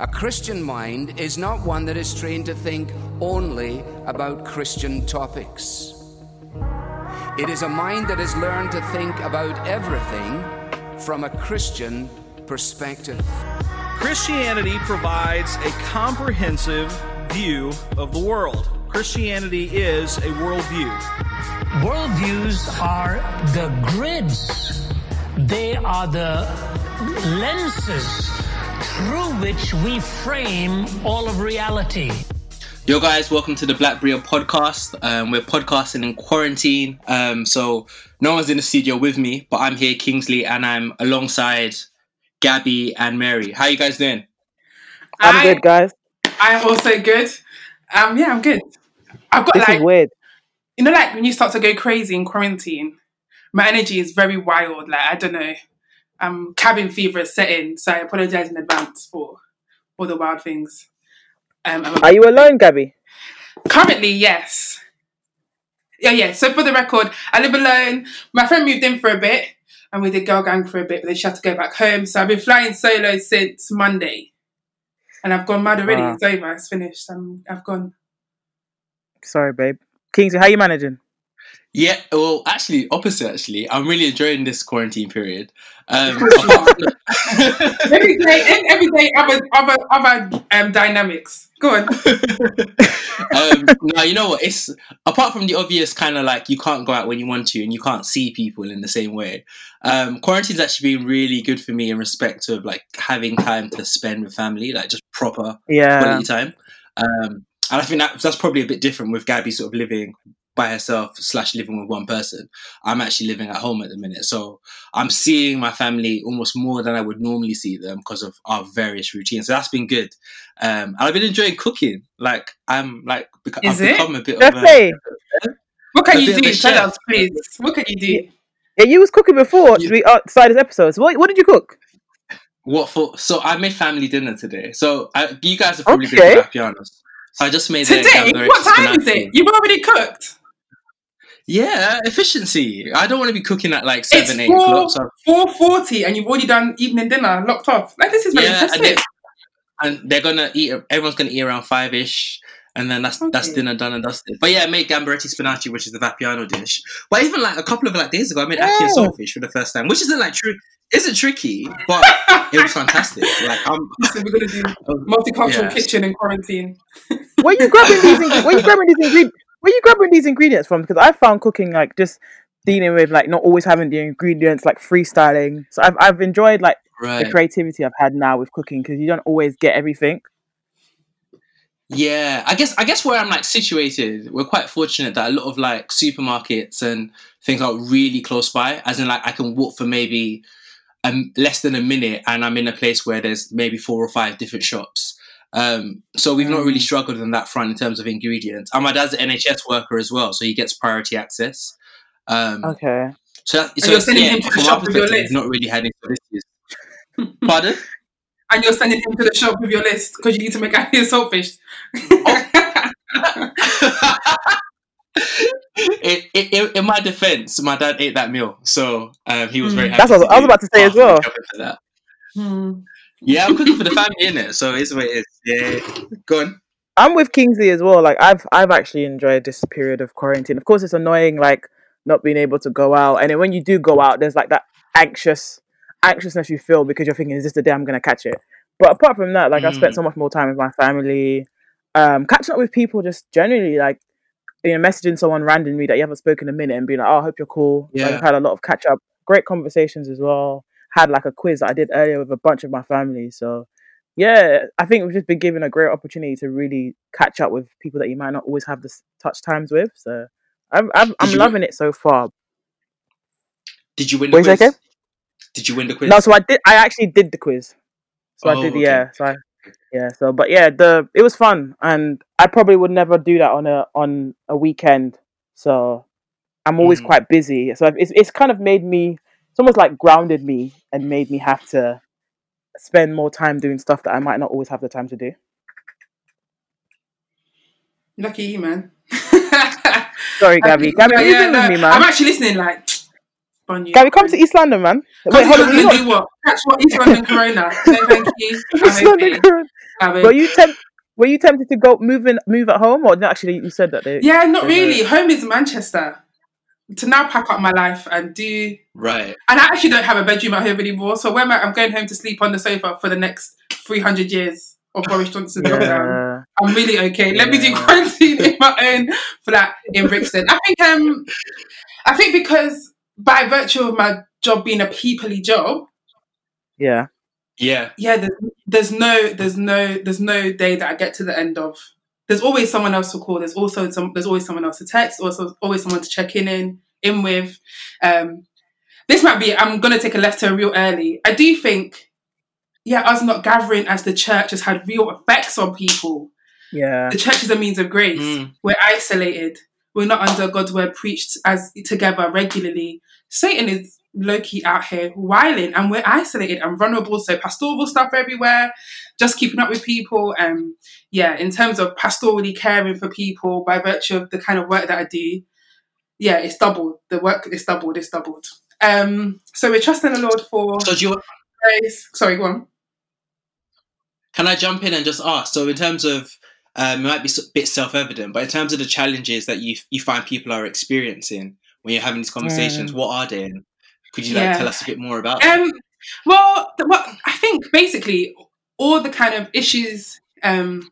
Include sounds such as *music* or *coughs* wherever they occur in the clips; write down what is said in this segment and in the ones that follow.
A Christian mind is not one that is trained to think only about Christian topics. It is a mind that has learned to think about everything from a Christian perspective. Christianity provides a comprehensive view of the world. Christianity is a worldview. Worldviews are the grids, they are the lenses through which we frame all of reality. Yo, guys, welcome to the Black Berea podcast. Um, we're podcasting in quarantine, um, so no one's in the studio with me, but I'm here, Kingsley, and I'm alongside Gabby and Mary. How you guys doing? I'm I- good, guys. I'm also good. Um, yeah, I'm good. I've got This like is weird. you know, like when you start to go crazy in quarantine, my energy is very wild. Like I don't know, um, cabin fever is setting, so I apologize in advance for all the wild things. Um, I'm Are you alone, Gabby? currently, yes, yeah, yeah. So for the record, I live alone. My friend moved in for a bit, and we did girl gang for a bit, but then she had to go back home. So I've been flying solo since Monday, and I've gone mad already. Wow. It's over. It's finished. I'm, I've gone. Sorry, babe. Kingsley, how you managing? Yeah, well, actually, opposite. Actually, I'm really enjoying this quarantine period. Um, *laughs* apart from the- *laughs* *laughs* every day, and every day, other other other um, dynamics. Go on. um, no, you know what? It's apart from the obvious kind of like you can't go out when you want to and you can't see people in the same way. Um, quarantine's actually been really good for me in respect of like having time to spend with family, like just proper Yeah. quality time. Um, and I think that that's probably a bit different with Gabby sort of living by herself slash living with one person. I'm actually living at home at the minute, so I'm seeing my family almost more than I would normally see them because of our various routines. So that's been good. Um, and I've been enjoying cooking. Like I'm like beca- Is I've it? become a bit of a Definitely. What can A you do? a Tell chef. us, please. What can you do? Yeah, you was cooking before You- we uh, started this episode. So what, what did you cook? what for. So I made family dinner today. So I, you guys have probably Okay. been to pianos. So I just made a Today? What time is it? You've already cooked. Yeah, efficiency. I don't want to be cooking at like seven, It's eight four o'clock. So four forty, and you've already done evening dinner, locked off. Like this is very yeah, and, impressive. they, and they're gonna eat. Everyone's gonna eat around five ish, and then that's that's dinner done and dusted. But yeah, I made gamberetti spinaci, which is the Vapiano dish. But even like a couple of like days ago, I made ackee and Oh. saltfish for the first time, which isn't like true. Isn't tricky, but it was fantastic. *laughs* Like I'm. we're gonna do *laughs* multicultural Yeah. kitchen in quarantine. Where you grabbing these? ing- Where you grabbing these ingredients? Where you grabbing these ingredients from? Because I found cooking like just dealing with like not always having the ingredients, like freestyling. So I've I've enjoyed like Right. the creativity I've had now with cooking because you don't always get everything. Yeah, I guess I guess where I'm like situated, we're quite fortunate that a lot of like supermarkets and things are really close by. As in, like I can walk for maybe um, less than a minute, and I'm in a place where there's maybe four or five different shops. Um, so we've not really Mm. struggled on that front in terms of ingredients. And my dad's an NHS worker as well, so he gets priority access. Um, Okay. So, that, so you're sending yeah, him to the shop with your list? we've not really had any issues. *laughs* Pardon? And you're sending him to the shop with your list because you need to make out your saltfish. it, it, in- in my defense, my dad ate that meal, so um, he was very Mm. happy. That's what I was do about to say as half of the well. shopping that. Hmm. Yeah, I'm cooking for the family, in it? So it's the way it is. Yeah, go on. I'm with Kingsley as well. Like I've I've actually enjoyed this period of quarantine. Of course, it's annoying, like not being able to go out, and then when you do go out, there's like that anxious anxiousness you feel because you're thinking, is this the day I'm gonna catch it? But apart from that, like I spent Mm. so much more time with my family, um, catching up with people, just generally like you know, messaging someone randomly that you haven't spoken a minute and being like, oh, I hope you're cool. Like, Yeah. I've had a lot of catch up, great conversations as well. Had like a quiz that I did earlier with a bunch of my family, so yeah, I think we've just been given a great opportunity to really catch up with people that you might not always have this touch times with. So I'm I'm, I'm loving it so far. Did you win the say, quiz? Did you win the quiz? No, so I did. I actually did the quiz. So I Oh, did, okay. yeah. So I, yeah. So, but yeah, the it was fun, and I probably would never do that on a on a weekend. So I'm always Mm. quite busy. So it's it's kind of made me. It's almost like grounded me and made me have to spend more time doing stuff that I might not always have the time to do. Lucky you, man. Sorry, *laughs* Gabby. Gabby, Yeah, yeah, no, me, man? I'm actually listening. Like, *tsk* you. Gabby, come to East London, man. Wait, hold on. You London, not do what? Catch what? East London Corona. *laughs* No, thank you. *laughs* East London. Corona. Were you temp- Were you tempted to go move in, move at home, or no, actually you said that they? yeah, not they were- really. Home is Manchester. To now pack up my life and do Right. And I actually don't have a bedroom at home anymore. So when I'm going home to sleep on the sofa for the next 300 years of Boris Johnson's lockdown, I'm really okay. Let me do Yeah. quarantine in my own flat in Brixton. I think um, I think because by virtue of my job being a peoply job, Yeah. Yeah. yeah, there's, there's no, there's no, there's no day that I get to the end of. There's always someone else to call. There's also some. There's always someone else to text. Also, always someone to check in in in with. Um, this might be. I'm gonna take a left turn real early. I do think, yeah, us not gathering as the church has had real effects on people. Yeah. The church is a means of grace. Mm. We're isolated. We're not under God's word preached as together regularly. Satan is low key out here whiling, and we're isolated and vulnerable. So pastoral stuff everywhere, just keeping up with people. Um, yeah, in terms of pastorally caring for people by virtue of the kind of work that I do, yeah, it's doubled. The work is doubled. It's doubled. Um, so we're trusting the Lord for So do you grace. Sorry, go on. Can I jump in and just ask? So, in terms of, um, it might be a bit self-evident, but in terms of the challenges that you you find people are experiencing when you're having these conversations, what are they? And could you like Yeah. tell us a bit more about? them? Um, well, th- what I think basically all the kind of issues. Um,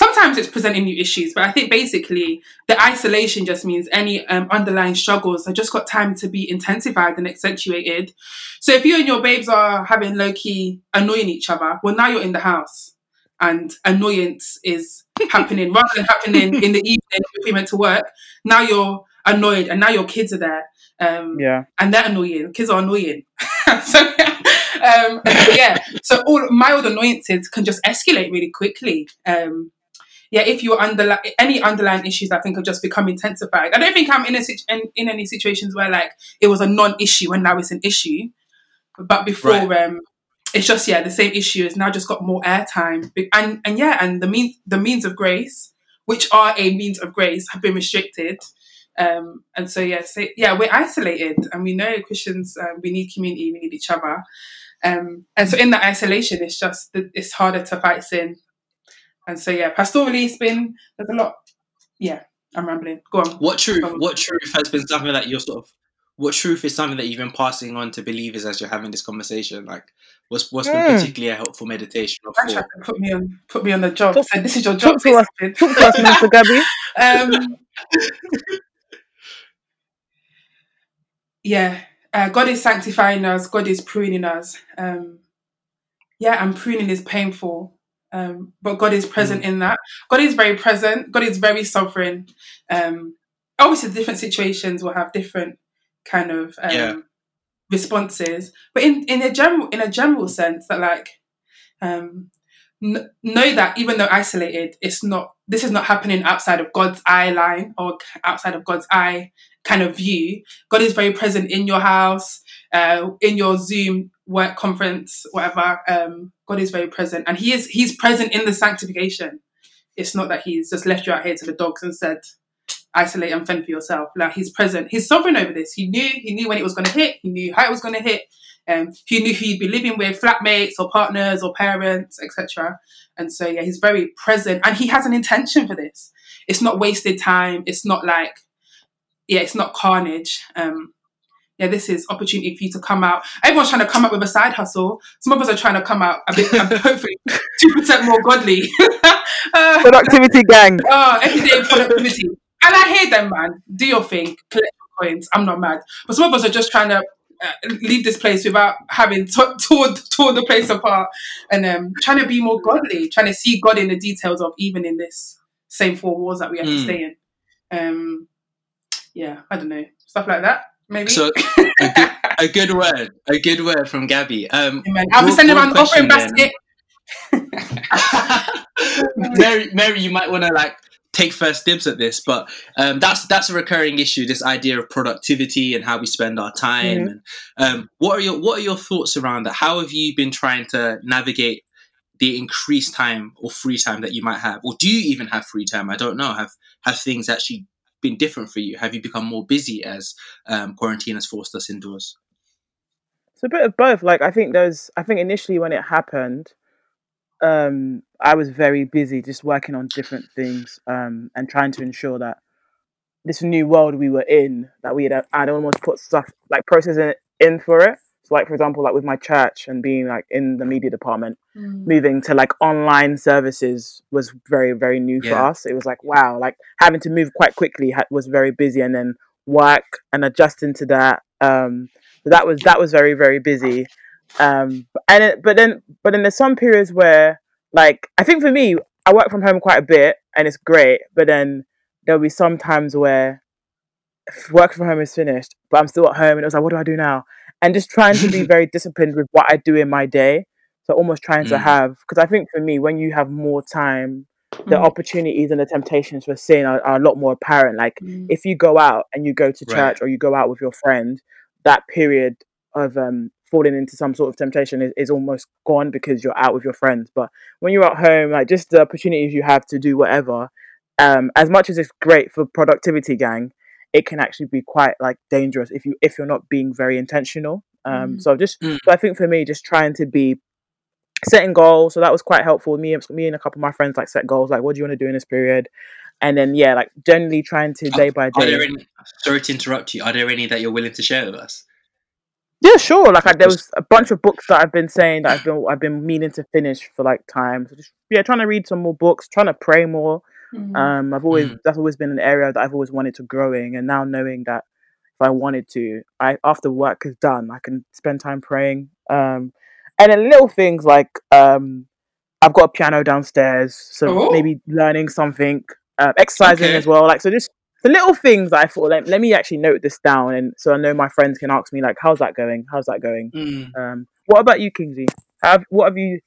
sometimes it's presenting new issues, but I think basically the isolation just means any um, underlying struggles have just got time to be intensified and accentuated. So if you and your babes are having low key annoying each other, well, now you're in the house and annoyance is *laughs* happening rather than happening in the evening if we went to work. Now you're annoyed and now your kids are there. Um, Yeah. and they're annoying. Kids are annoying. *laughs* so, um, *laughs* yeah, so all mild annoyances can just escalate really quickly. Um, yeah, if you're under any underlying issues, I think have just become intensified. I don't think I'm in a situ- in, in any situations where like it was a non-issue and now it's an issue. But before, Right. um, it's just yeah, the same issue has now just got more airtime. And and yeah, and the means the means of grace, which are a means of grace, have been restricted. Um, and so yeah, so yeah, we're isolated, and we know Christians um, we need community, we need each other. Um, and so in that isolation, it's just it's harder to fight sin. And so yeah, pastorally, it's been there's a lot. Yeah, I'm rambling. Go on. What truth? Um, What truth has been something that you're sort of? What truth is something that you've been passing on to believers as you're having this conversation? Like, what's what's been Mm. particularly a helpful meditation or Actually, thought? put me on put me on the job. Talk- So this is your job. talk to us. Talk to us, Minister *laughs* Gabby. Um, yeah, uh, God is sanctifying us. God is pruning us. Um, yeah, and pruning is painful, um, but God is present in that. God is very present. God is very sovereign. Um, obviously, different situations will have different kind of um, Yeah. responses, but in in a general in a general sense, that like um, n- know that even though isolated, it's not. This is not happening outside of God's eye line or outside of God's eye kind of view. God is very present in your house, uh, in your Zoom work conference, whatever. Um, God is very present, and He is He's present in the sanctification. It's not that He's just left you out here to the dogs and said, "Isolate and fend for yourself." Like He's present. He's sovereign over this. He knew. He knew when it was going to hit. He knew how it was going to hit. Um, he knew who he'd be living with, flatmates or partners or parents, etc. And so, yeah, he's very present, and he has an intention for this. It's not wasted time. It's not like, yeah, it's not carnage. Um, yeah, this is opportunity for you to come out. Everyone's trying to come up with a side hustle. Some of us are trying to come out a bit, hopefully, *laughs* two percent more godly. *laughs* uh, Productivity gang. *laughs* oh, everyday productivity. And I hear them, man. Do your thing, collect your coins. I'm not mad. But some of us are just trying to uh, leave this place without having t- torn, torn the place apart and um, trying to be more godly, trying to see God in the details of even in this same four walls that we have to Mm. stay in. Um, yeah, I don't know. Stuff like that, maybe. So a good, a good word, a good word from Gabby. Um. I'll be sending around the offering basket. *laughs* Mary, Mary, you might want to like take first dibs at this, but um, that's that's a recurring issue. This idea of productivity and how we spend our time. Mhm. And um, what are your what are your thoughts around that? How have you been trying to navigate the increased time or free time that you might have, or do you even have free time? I don't know. Have have things actually been different for you? Have you become more busy as um, quarantine has forced us indoors? It's a bit of both. Like I think there's, I think initially when it happened, um, I was very busy just working on different things um, and trying to ensure that this new world we were in, that we had, I'd almost put stuff like processing in for it. So, like for example, like with my church and being like in the media department, Mm. moving to like online services was very very new for us. It was like wow, like having to move quite quickly ha- was very busy, and then work and adjusting to that. Um, so that was that was very very busy. Um, and it, but then but then there's some periods where like I think for me, I work from home quite a bit, and it's great. But then there'll be some times where work from home is finished, but I'm still at home, and it was like, what do I do now? And just trying to be *laughs* very disciplined with what I do in my day. So almost trying to Mm. have, because I think for me, when you have more time, the Mm. opportunities and the temptations for sin are, are a lot more apparent. Like Mm. if you go out and you go to Right. church or you go out with your friend, that period of um, falling into some sort of temptation is, is almost gone because you're out with your friends. But when you're at home, like just the opportunities you have to do whatever, um, as much as it's great for productivity, gang, it can actually be quite like dangerous if you if you're not being very intentional. Um, Mm. So just Mm. so I think for me, just trying to be setting goals. So that was quite helpful. Me, and- me and a couple of my friends like set goals. Like, what do you want to do in this period? And then yeah, like generally trying to day by Are there day. any? Sorry to interrupt you. Are there any that you're willing to share with us? Yeah, sure. Like I, there was a bunch of books that I've been saying that I've been I've been meaning to finish for like time. So just yeah, trying to read some more books, trying to pray more. Mm. Um, I've always Mm. that's always been an area that I've always wanted to growing, and now knowing that if I wanted to, I after work is done, I can spend time praying. Um, and then little things like um, I've got a piano downstairs, so Oh. maybe learning something, uh, exercising Okay. as well. Like so, just the little things that I thought. Like, let me actually note this down, and so I know my friends can ask me like, "How's that going? How's that going?" Mm. Um, what about you, Kingsley? Have what have you?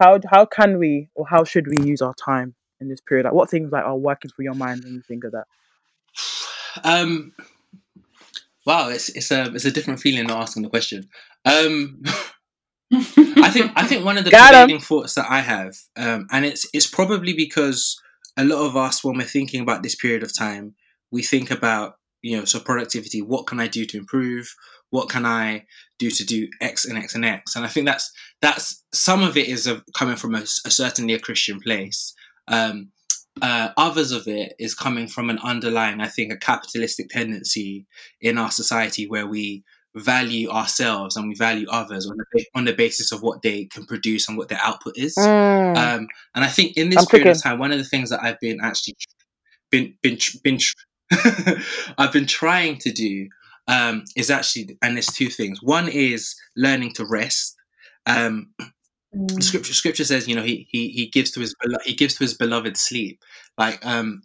How how can we or how should we use our time in this period? Like, what things like are working through your mind when you think of that? Um, wow, it's it's a it's a different feeling not asking the question. Um, I think I think one of the *laughs* prevailing thoughts that I have, um, and it's it's probably because a lot of us, when we're thinking about this period of time, we think about you know so productivity. What can I do to improve? What can I do to do X and X and X? And I think that's that's some of it is of coming from a certainly a Christian place. Um, uh, others of it is coming from an underlying, I think, a capitalistic tendency in our society where we value ourselves and we value others on the, on the basis of what they can produce and what their output is. Mm. Um, and I think in this I'm period of time, one of the things that I've been actually been been been *laughs* I've been trying to do um, is actually, and there's two things. One is learning to rest. Um, Mm. scripture scripture says you know he he he gives to his he gives to his beloved sleep like um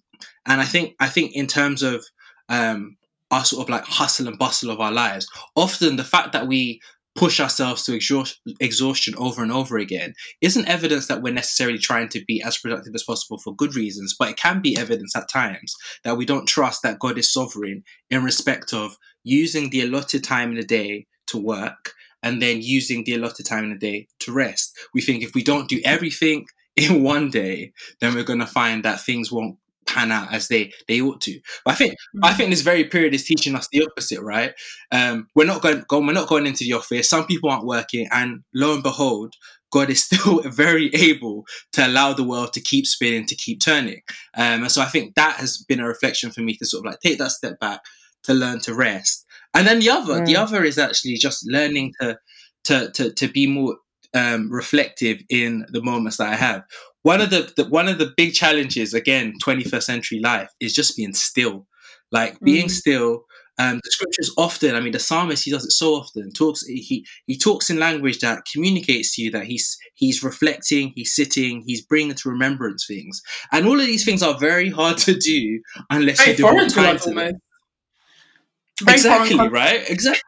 and i think i think in terms of um our sort of like hustle and bustle of our lives often the fact that we push ourselves to exhaust, exhaustion over and over again isn't evidence that we're necessarily trying to be as productive as possible for good reasons but it can be evidence at times that we don't trust that god is sovereign in respect of using the allotted time in the day to work and then using the allotted time in the day to rest. We think if we don't do everything *laughs* in one day, then we're going to find that things won't pan out as they they ought to. But I think I think this very period is teaching us the opposite, right? Um, we're not going, going we're not going into the office. Some people aren't working, and lo and behold, God is *laughs* still very able to allow the world to keep spinning, to keep turning. Um, and so I think that has been a reflection for me to sort of like take that step back to learn to rest. And then the other, the Mm. other is actually just learning to to to, to be more um, reflective in the moments that I have. One of the, the one of the big challenges, again, 21st century life, is just being still. Like being Mm. still. Um, the scriptures often, I mean, the psalmist he does it so often. Talks he he talks in language that communicates to you that he's he's reflecting, he's sitting, he's bringing to remembrance things, and all of these things are very hard to do unless Very you devote all time to them. Very exactly right? Exactly.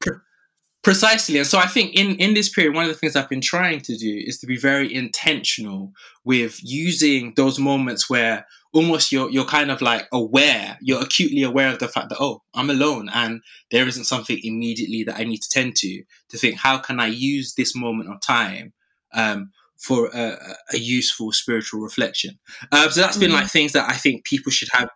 Pre- precisely and so i think in in this period one of the things i've been trying to do is to be very intentional with using those moments where almost you're you're kind of like aware you're acutely aware of the fact that oh i'm alone and there isn't something immediately that i need to tend to to think how can i use this moment of time um, for a, a- useful spiritual reflection? Um, so that's been Mhm. like things that i think people should have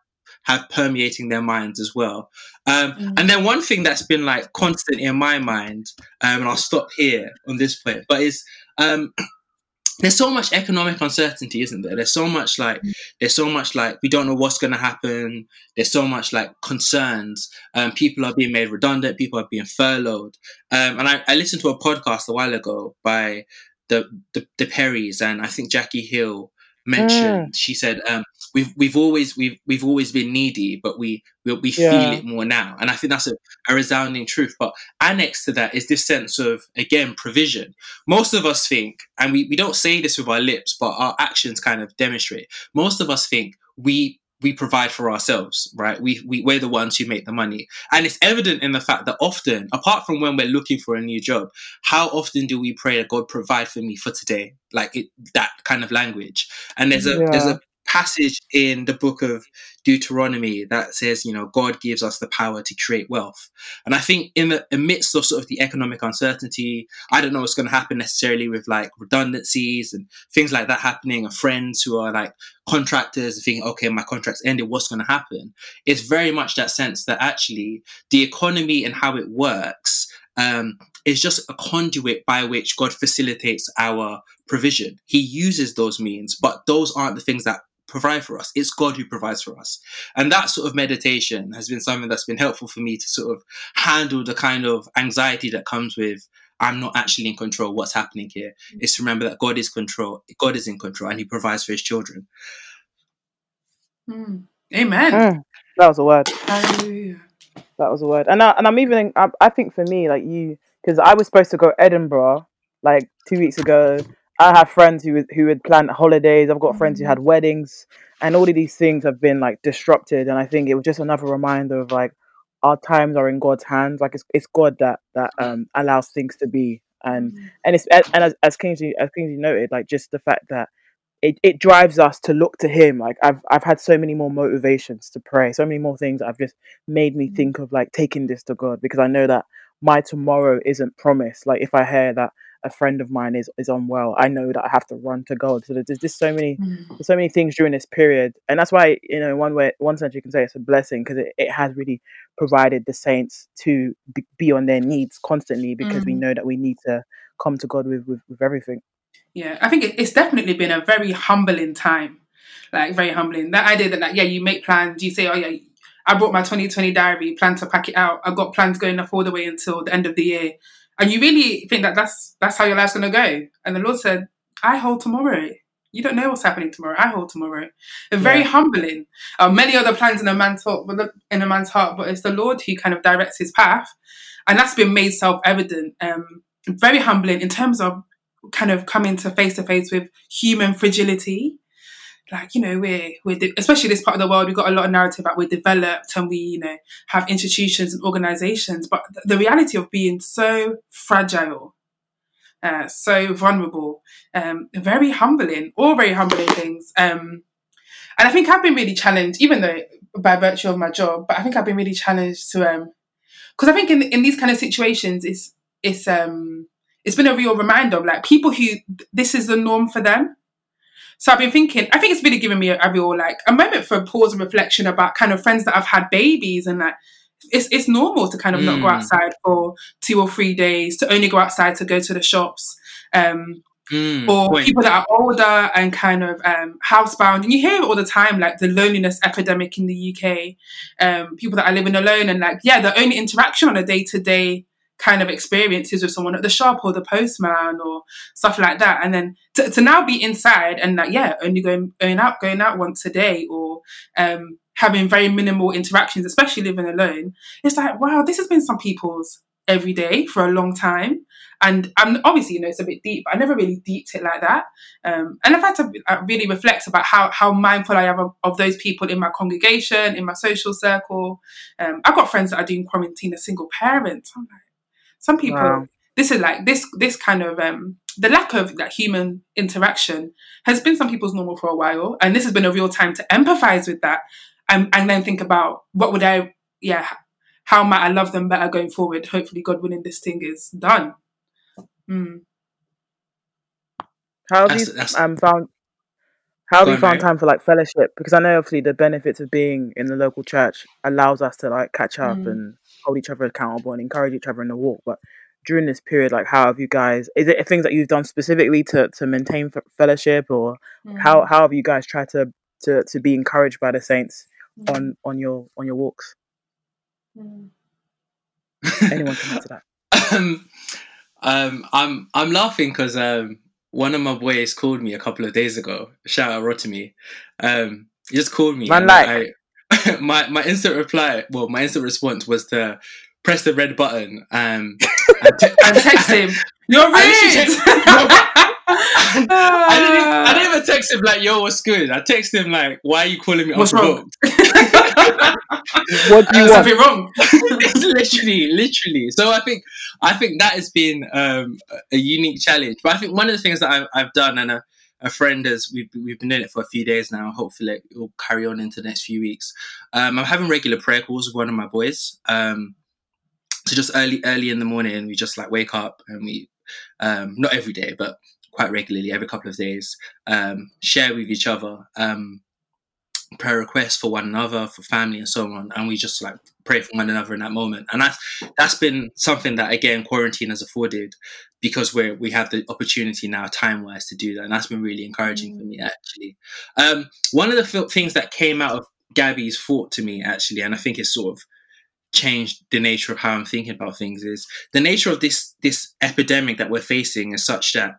have permeating their minds as well. Um, Mm. And then one thing that's been like constant in my mind, um, and I'll stop here on this point, but is um, *clears throat* there's so much economic uncertainty, isn't there? There's so much like there's so much like we don't know what's going to happen. There's so much like concerns. Um, people are being made redundant. People are being furloughed. Um, and I, I listened to a podcast a while ago by the the, the Perrys and I think Jackie Hill mentioned. She said, um, "We've we've always we've we've always been needy, but we we, we Yeah. feel it more now." And I think that's a, a resounding truth. But annexed to that is this sense of again provision. Most of us think, and we, we don't say this with our lips, but our actions kind of demonstrate. Most of us think we we provide for ourselves, right? We, we we're the ones who make the money, and it's evident in the fact that often, apart from when we're looking for a new job, how often do we pray that God provide for me for today, like it, that kind of language? And there's a there's a passage in the book of Deuteronomy that says, you know, God gives us the power to create wealth. And I think in the amidst of sort of the economic uncertainty, I don't know what's going to happen necessarily with like redundancies and things like that happening, and friends who are like contractors and thinking, okay, my contract's ended, what's going to happen? It's very much that sense that actually the economy and how it works um, is just a conduit by which God facilitates our provision. He uses those means, but those aren't the things that provide for us. It's God who provides for us. And that sort of meditation has been something that's been helpful for me to sort of handle the kind of anxiety that comes with I'm not actually in control. What's happening here? Is to remember that God is control. God is in control, and He provides for His children. Mm. Amen. Mm, that was a word. Hallelujah. That was a word. And I, and I'm even I, I think for me like you because I was supposed to go Edinburgh like two weeks ago. I have friends who would- who had planned holidays. I've got friends who had mm. weddings, and all of these things have been like disrupted. And I think it was just another reminder of like our times are in God's hands. Like it's it's God that that um allows things to be. And mm. and it's and as as Kingsley as Kingsley noted, like just the fact that it, it drives us to look to him like i've i've had so many more motivations to pray so many more things have just made me mm. think of like taking this to god because i know that my tomorrow isn't promised like if i hear that a friend of mine is is unwell i know that i have to run to god so there's just so many Mm. so many things during this period and that's why you know one way one sense you can say it's a blessing because it, it has really provided the saints to be, be on their needs constantly because we Mm. know that we need to come to god with with, with everything Yeah, I think it, it's definitely been a very humbling time. Like, very humbling. That idea that, like, yeah, you make plans, you say, oh, yeah, I brought my 2020 diary, plan to pack it out. I've got plans going up all the way until the end of the year. And you really think that that's, that's how your life's going to go. And the Lord said, I hold tomorrow. You don't know what's happening tomorrow. I hold tomorrow. And very Yeah. humbling. Uh, many other plans in a man's heart, but in a man's heart, but it's the Lord who kind of directs his path, and that's been made self-evident. Um, very humbling in terms of kind of coming to face to face with human fragility. Like you know, we're we're de- especially this part of the world. We've got a lot of narrative that we're developed and we you know have institutions and organizations, but th- the reality of being so fragile, uh, so vulnerable, um, very humbling, all very humbling things. Um, and I think I've been really challenged, even though by virtue of my job, but I think I've been really challenged to um because I think in in these kind of situations, it's it's um it's been a real reminder of like people who this is the norm for them. So I've been thinking, I think it's really given me a, a real like a moment for pause and reflection about kind of friends that I've had babies and like it's it's normal to kind of not go Mm. outside for two or three days, to only go outside to go to the shops. Um, Mm, or point. people that are older and kind of um, housebound. And you hear it all the time, like the loneliness epidemic in the UK. Um, people that are living alone and like, yeah, the only interaction on a day to day kind of experiences with someone at the shop or the postman or stuff like that. And then to, to now be inside and like, yeah, only going, going out, going out once a day or um, having very minimal interactions, especially living alone. It's like, wow, this has been some people's every day for a long time. And I'm obviously, you know, it's a bit deep, I never really deeped it like that. Um, and I've had to uh, really reflect about how, how mindful I am of, of those people in my congregation, in my social circle. Um, I've got friends that are doing quarantine as single parents. I'm like, some people, Wow. this is like this this kind of um, the lack of like human interaction has been some people's normal for a while, and this has been a real time to empathize with that, and and then think about what would I, yeah, how might I love them better going forward? Hopefully, God willing, this thing is done. Mm. How have That's- you that's- um found how have you on, found mate. time for like fellowship? Because I know obviously the benefits of being in the local church allows us to like catch up Mm. and hold each other accountable and encourage each other in the walk. But during this period, like how have you guys? Is it things that you've done specifically to to maintain f- fellowship, or how how have you guys tried to to to be encouraged by the saints on on your on your walks? Anyone can answer that. *laughs* um, um, I'm I'm laughing because um, one of my boys called me a couple of days ago. Shout out Rotimi. Um, he just called me. Man like. I, *laughs* my my instant reply, well, my instant response was to press the red button um, and, te- and text him. *laughs* You're I rude. *laughs* I didn't, even, I didn't even text him like, "Yo, what's good?" I text him like, "Why are you calling me What's wrong? unprovoked?" What do you There's want? something wrong. it's literally, literally. So I think, I think that has been um, a unique challenge. But I think one of the things that I've, I've done, and a, a friend as we've we've been doing it for a few days now. Hopefully, it will carry on into the next few weeks. Um, I'm having regular prayer calls with one of my boys. Um, so just early, early in the morning, we just like wake up and we, um, not every day, but quite regularly, every couple of days, um, share with each other. Prayer requests for one another, for family, and so on, and we just like pray for one another in that moment. And that's that's been something that again quarantine has afforded because we we have the opportunity now, time wise, to do that, and that's been really encouraging for me actually. Um, one of the f- things that came out of Gabby's thought to me actually, and I think it's sort of changed the nature of how I'm thinking about things is the nature of this this epidemic that we're facing is such that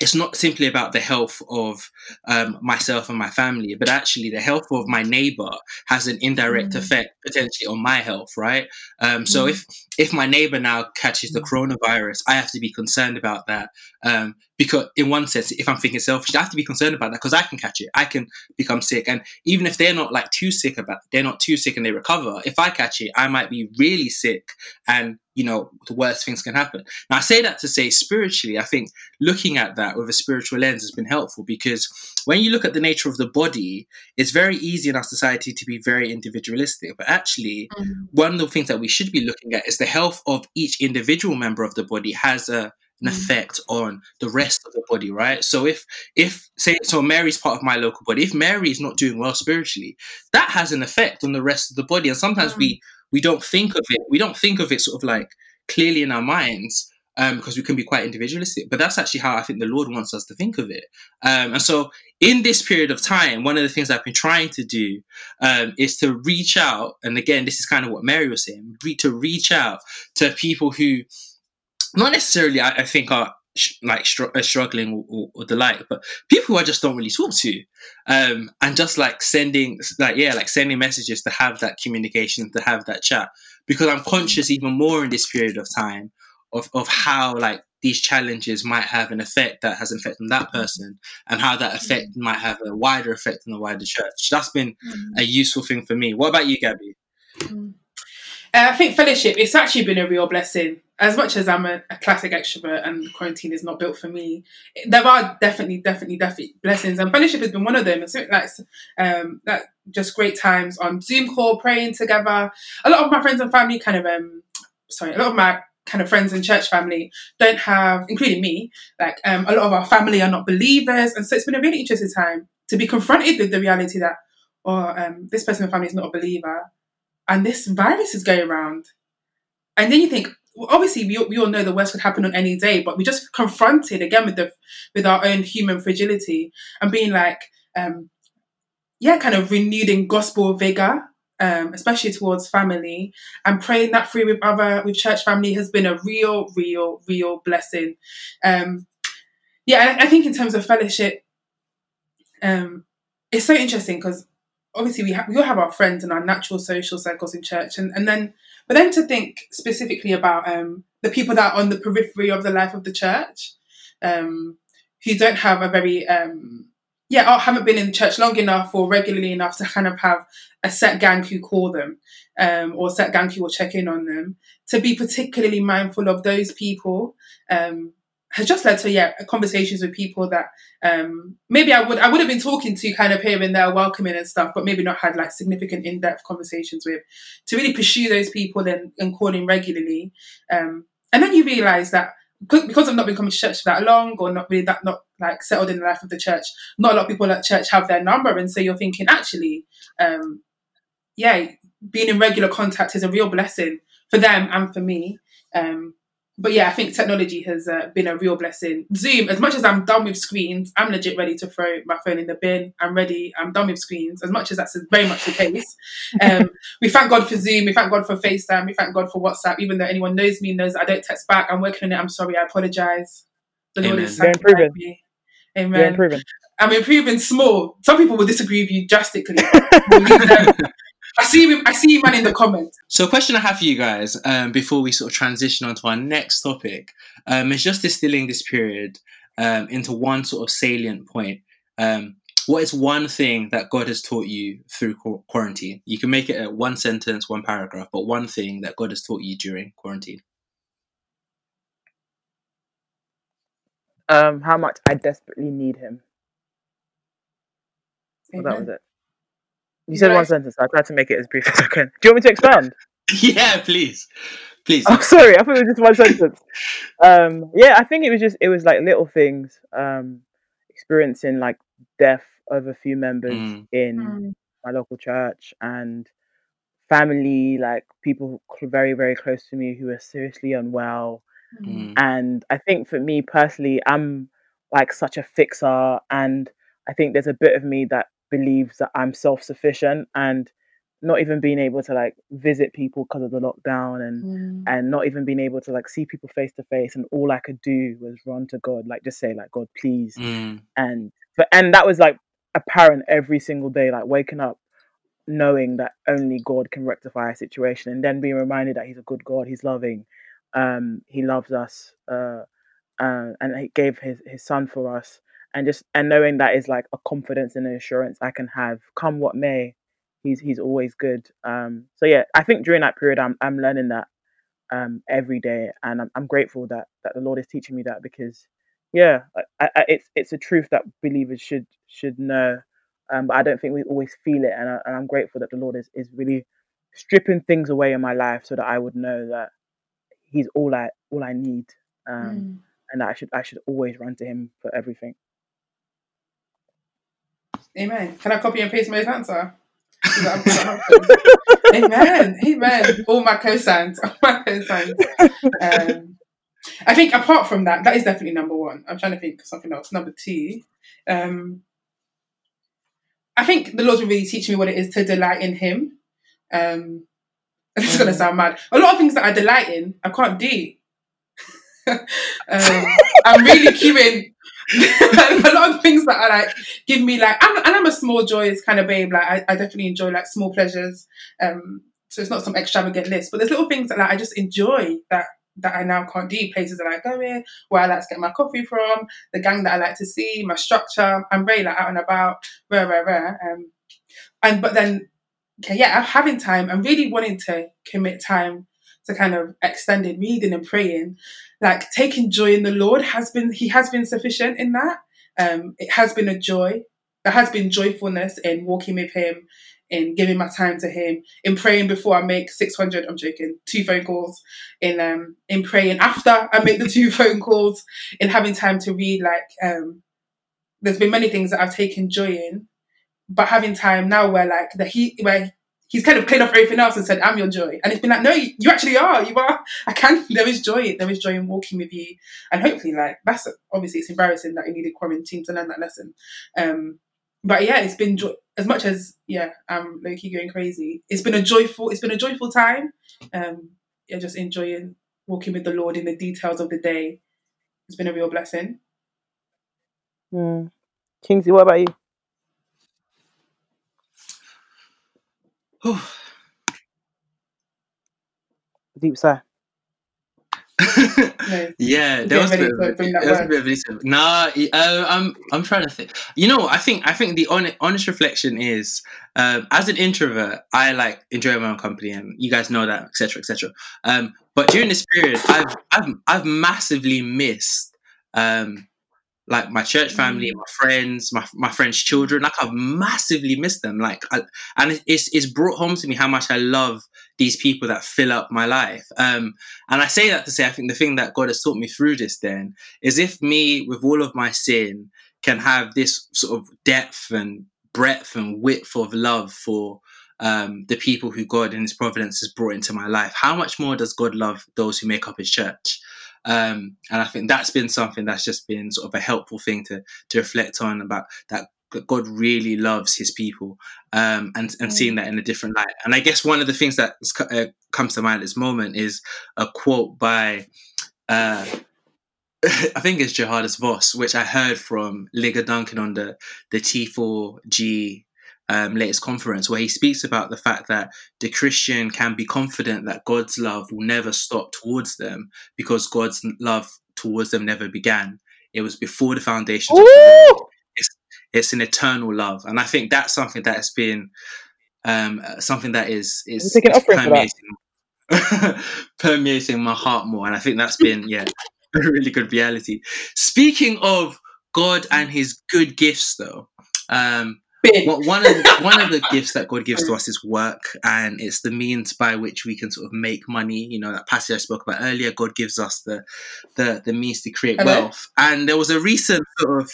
it's not simply about the health of um, myself and my family, but actually the health of my neighbor has an indirect Mm. effect potentially on my health, right? Um, so Mm. if if my neighbor now catches the coronavirus, I have to be concerned about that um, because, in one sense, if I'm thinking selfish, I have to be concerned about that because I can catch it, I can become sick, and even if they're not like too sick about, they're not too sick and they recover. If I catch it, I might be really sick, and you know the worst things can happen. Now I say that to say spiritually, I think looking at that with a spiritual lens has been helpful because when you look at the nature of the body, it's very easy in our society to be very individualistic. But actually, mm-hmm. one of the things that we should be looking at is the health of each individual member of the body has a an Mm. effect on the rest of the body, right? So if if say so Mary's part of my local body, if Mary is not doing well spiritually, that has an effect on the rest of the body. And sometimes we we don't think of it, we don't think of it sort of like clearly in our minds um, because we can be quite individualistic. But that's actually how I think the Lord wants us to think of it. Um, and so, in this period of time, one of the things I've been trying to do um, is to reach out. And again, this is kind of what Mary was saying to reach out to people who, not necessarily, I, I think, are sh- like str- uh, struggling or, or, or the like, but people who I just don't really talk to, um, and just like sending, like yeah, like sending messages to have that communication, to have that chat, because I'm conscious even more in this period of time of, of how like these challenges might have an effect that has an effect on that person and how that effect might have a wider effect on the wider church. That's been a useful thing for me. What about you, Gabby? Uh, I think fellowship, it's actually been a real blessing. As much as I'm a, a classic extrovert and quarantine is not built for me, there are definitely, definitely, definitely blessings. And fellowship has been one of them. It's like, um, like just great times on Zoom call, praying together. A lot of my friends and family kind of, um, sorry, a lot of my kind of friends and church family don't have, including me, like um, a lot of our family are not believers. And so it's been a really interesting time to be confronted with the reality that, or um, this person in family is not a believer and this virus is going around. And then you think, well, obviously, we, all- we all know the worst could happen on any day, but we just confronted again with the with our own human fragility and being like, um, yeah, kind of renewed in gospel vigor, um, especially towards family, and praying that through with other with church family has been a real, real, real blessing. Um, yeah, I, I think in terms of fellowship, um, it's so interesting because obviously we have we all have our friends and our natural social circles in church and, and then but then to think specifically about um, the people that are on the periphery of the life of the church um, who don't have a very um, yeah or haven't been in church long enough or regularly enough to kind of have a set gang who call them um, or set gang who will check in on them to be particularly mindful of those people um, has just led to yeah conversations with people that um, maybe I would I would have been talking to kind of here and there, welcoming and stuff, but maybe not had like significant in depth conversations with to really pursue those people and, and calling regularly. Um, and then you realise that because I've not been coming to church for that long, or not really that not like settled in the life of the church, not a lot of people at church have their number, and so you're thinking actually, um, yeah, being in regular contact is a real blessing for them and for me. Um, but yeah, I think technology has uh, been a real blessing. Zoom, as much as I'm done with screens, I'm legit ready to throw my phone in the bin. I'm ready. I'm done with screens. As much as that's very much the case, *laughs* um, we thank God for Zoom. We thank God for FaceTime. We thank God for WhatsApp. Even though anyone knows me knows I don't text back. I'm working on it. I'm sorry. I apologize. The Lord Amen. is improving. me. You're improving. I'm improving small. Some people will disagree with you drastically. *laughs* We'll leave them. I see you. I see you, man, in the comments. So, a question I have for you guys um, before we sort of transition on to our next topic um, is just distilling this period um, into one sort of salient point. Um, what is one thing that God has taught you through qu- quarantine? You can make it a one sentence, one paragraph, but one thing that God has taught you during quarantine. Um, how much I desperately need him. Well, that was it. You said one Right. sentence. I tried to make it as brief *laughs* as I can. Do you want me to expound? *laughs* yeah, please, please. I'm oh, sorry. I thought it was just one sentence. Um, yeah, I think it was just it was like little things. Um, experiencing like death of a few members Mm. in Mm. my local church and family, like people very very close to me who are seriously unwell. Mm. And I think for me personally, I'm like such a fixer, and I think there's a bit of me that believes that I'm self sufficient and not even being able to like visit people because of the lockdown and Mm. and not even being able to like see people face to face and all I could do was run to God like just say like God please Mm. and but and that was like apparent every single day like waking up knowing that only God can rectify a situation and then being reminded that he's a good God he's loving um he loves us uh, uh and he gave his his son for us and just and knowing that is like a confidence and an assurance I can have come what may he's he's always good um so yeah I think during that period I'm I'm learning that um every day and I'm, I'm grateful that that the Lord is teaching me that because yeah I, I, it's it's a truth that believers should should know um but I don't think we always feel it and, I, and I'm grateful that the Lord is is really stripping things away in my life so that I would know that he's all I all I need um Mm. and that I should I should always run to him for everything Amen. Can I copy and paste Mo's answer? Is that- is that an option? Amen. Amen. All my cosigns. All my cosigns. Um, I think apart from that, that is definitely number one. I'm trying to think of something else. Number two, um, I think the Lord's been really teaching me what it is to delight in Him. Um, it's going to sound mad. A lot of things that I delight in, I can't do. *laughs* um, I'm really queuing. *laughs* a lot of things that are like give me like I'm, and I'm a small joyous kind of babe like I, I definitely enjoy like small pleasures um so it's not some extravagant list but there's little things that like I just enjoy that that I now can't do places that I go in where I like to get my coffee from the gang that I like to see my structure I'm very like out and about rare rare rare um and but then okay yeah having time I'm really wanting to commit time to kind of extended reading and praying like taking joy in the Lord has been he has been sufficient in that. Um, it has been a joy. There has been joyfulness in walking with him, in giving my time to him, in praying before I make six hundred. I'm joking. Two phone calls. In um in praying after I make the two *laughs* phone calls. In having time to read. Like um, there's been many things that I've taken joy in, but having time now where like the he where he's kind of cleared off everything else and said, I'm your joy. And it's been like, no, you, you actually are. You are. *laughs* I can. There is joy. There is joy in walking with you. And hopefully, like, that's obviously it's embarrassing that you needed quarantine to learn that lesson. Um, but yeah, it's been joy. As much as yeah, I'm low key going crazy. It's been a joyful. It's been a joyful time. Um, yeah, just enjoying walking with the Lord in the details of the day. It's been a real blessing. Hmm. Kingsley what about you *sighs* deep sigh No. *laughs* yeah, Get there was a bit of, to a- bring that was a bit of Lisa. Nah, uh, I'm I'm trying to think. You know, I think I think the honest, honest reflection is, um, as an introvert, I like enjoy my own company, and you guys know that, etc., etc. Um, but during this period, I've I've I've massively missed, um, like my church family, Mm. my friends, my my friends' children. Like I've massively missed them. Like, I, and it's it's brought home to me how much I love these people that fill up my life. Um, and I say that to say, I think the thing that God has taught me through this then is if me, with all of my sin, can have this sort of depth and breadth and width of love for um, the people who God in His providence has brought into my life, how much more does God love those who make up His church? Um, and I think that's been something that's just been sort of a helpful thing to to reflect on about that God really loves His people, um, and and seeing that in a different light. And I guess one of the things that uh, comes to mind at this moment is a quote by. Uh, *laughs* I think it's Geerhardus Vos, which I heard from Ligon Duncan on the the T4G um, latest conference, where he speaks about the fact that the Christian can be confident that God's love will never stop towards them because God's love towards them never began. It was before the foundations of the world. It's, it's an eternal love, and I think that's something that has been um, something that is is, is permeating, *laughs* permeating my heart more, and I think that's been yeah *laughs* a really good reality. Speaking of God and His good gifts, though, um, well, one of the, one of the gifts that God gives to us is work, and it's the means by which we can sort of make money. You know that passage I spoke about earlier. God gives us the the, the means to create Hello? wealth, and there was a recent sort of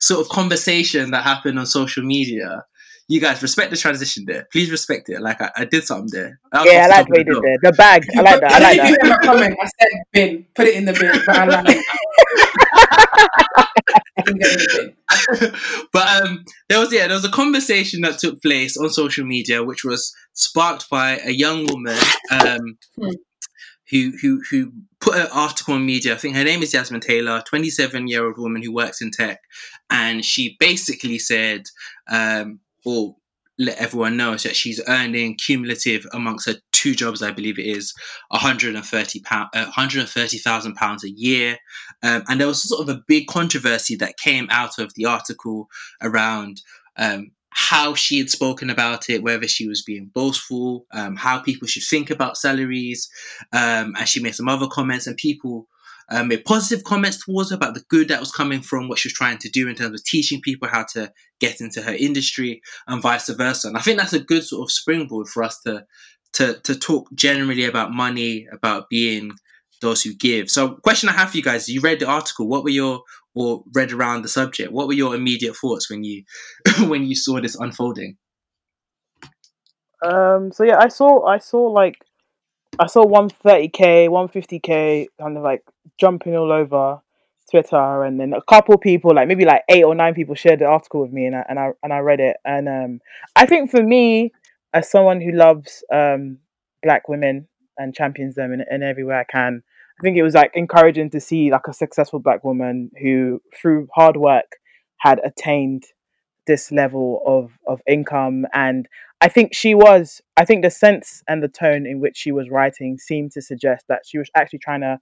sort of conversation that happened on social media. You guys respect the transition there. Please respect it. Like I, I did something there. I yeah, I like what you did there. The bag. I like *laughs* that. I like that. If you hear my comment, I said bin. Put it in the bin. But I like *laughs* but um, there was yeah, there was a conversation that took place on social media, which was sparked by a young woman um, hmm. who who who put an article on media. I think her name is Jasmine Taylor, twenty seven year old woman who works in tech, and she basically said, um, or let everyone know that she's earning cumulative amongst her two jobs, I believe it is, 130 pound, uh, 130,000 pounds a year. Um, and there was sort of a big controversy that came out of the article around um, how she had spoken about it, whether she was being boastful, um, how people should think about salaries, um, and she made some other comments, and people um, made positive comments towards her about the good that was coming from what she was trying to do in terms of teaching people how to get into her industry and vice versa. And I think that's a good sort of springboard for us to to to talk generally about money, about being those who give. So, question I have for you guys: You read the article. What were your or read around the subject? What were your immediate thoughts when you *coughs* when you saw this unfolding? Um. So yeah, I saw I saw like I saw 130k, 150k, kind of like jumping all over Twitter, and then a couple people, like maybe like eight or nine people, shared the article with me, and I and I and I read it. And um, I think for me, as someone who loves um, black women and champions them in, in every way I can, I think it was like encouraging to see like a successful black woman who, through hard work, had attained this level of of income and I think she was I think the sense and the tone in which she was writing seemed to suggest that she was actually trying to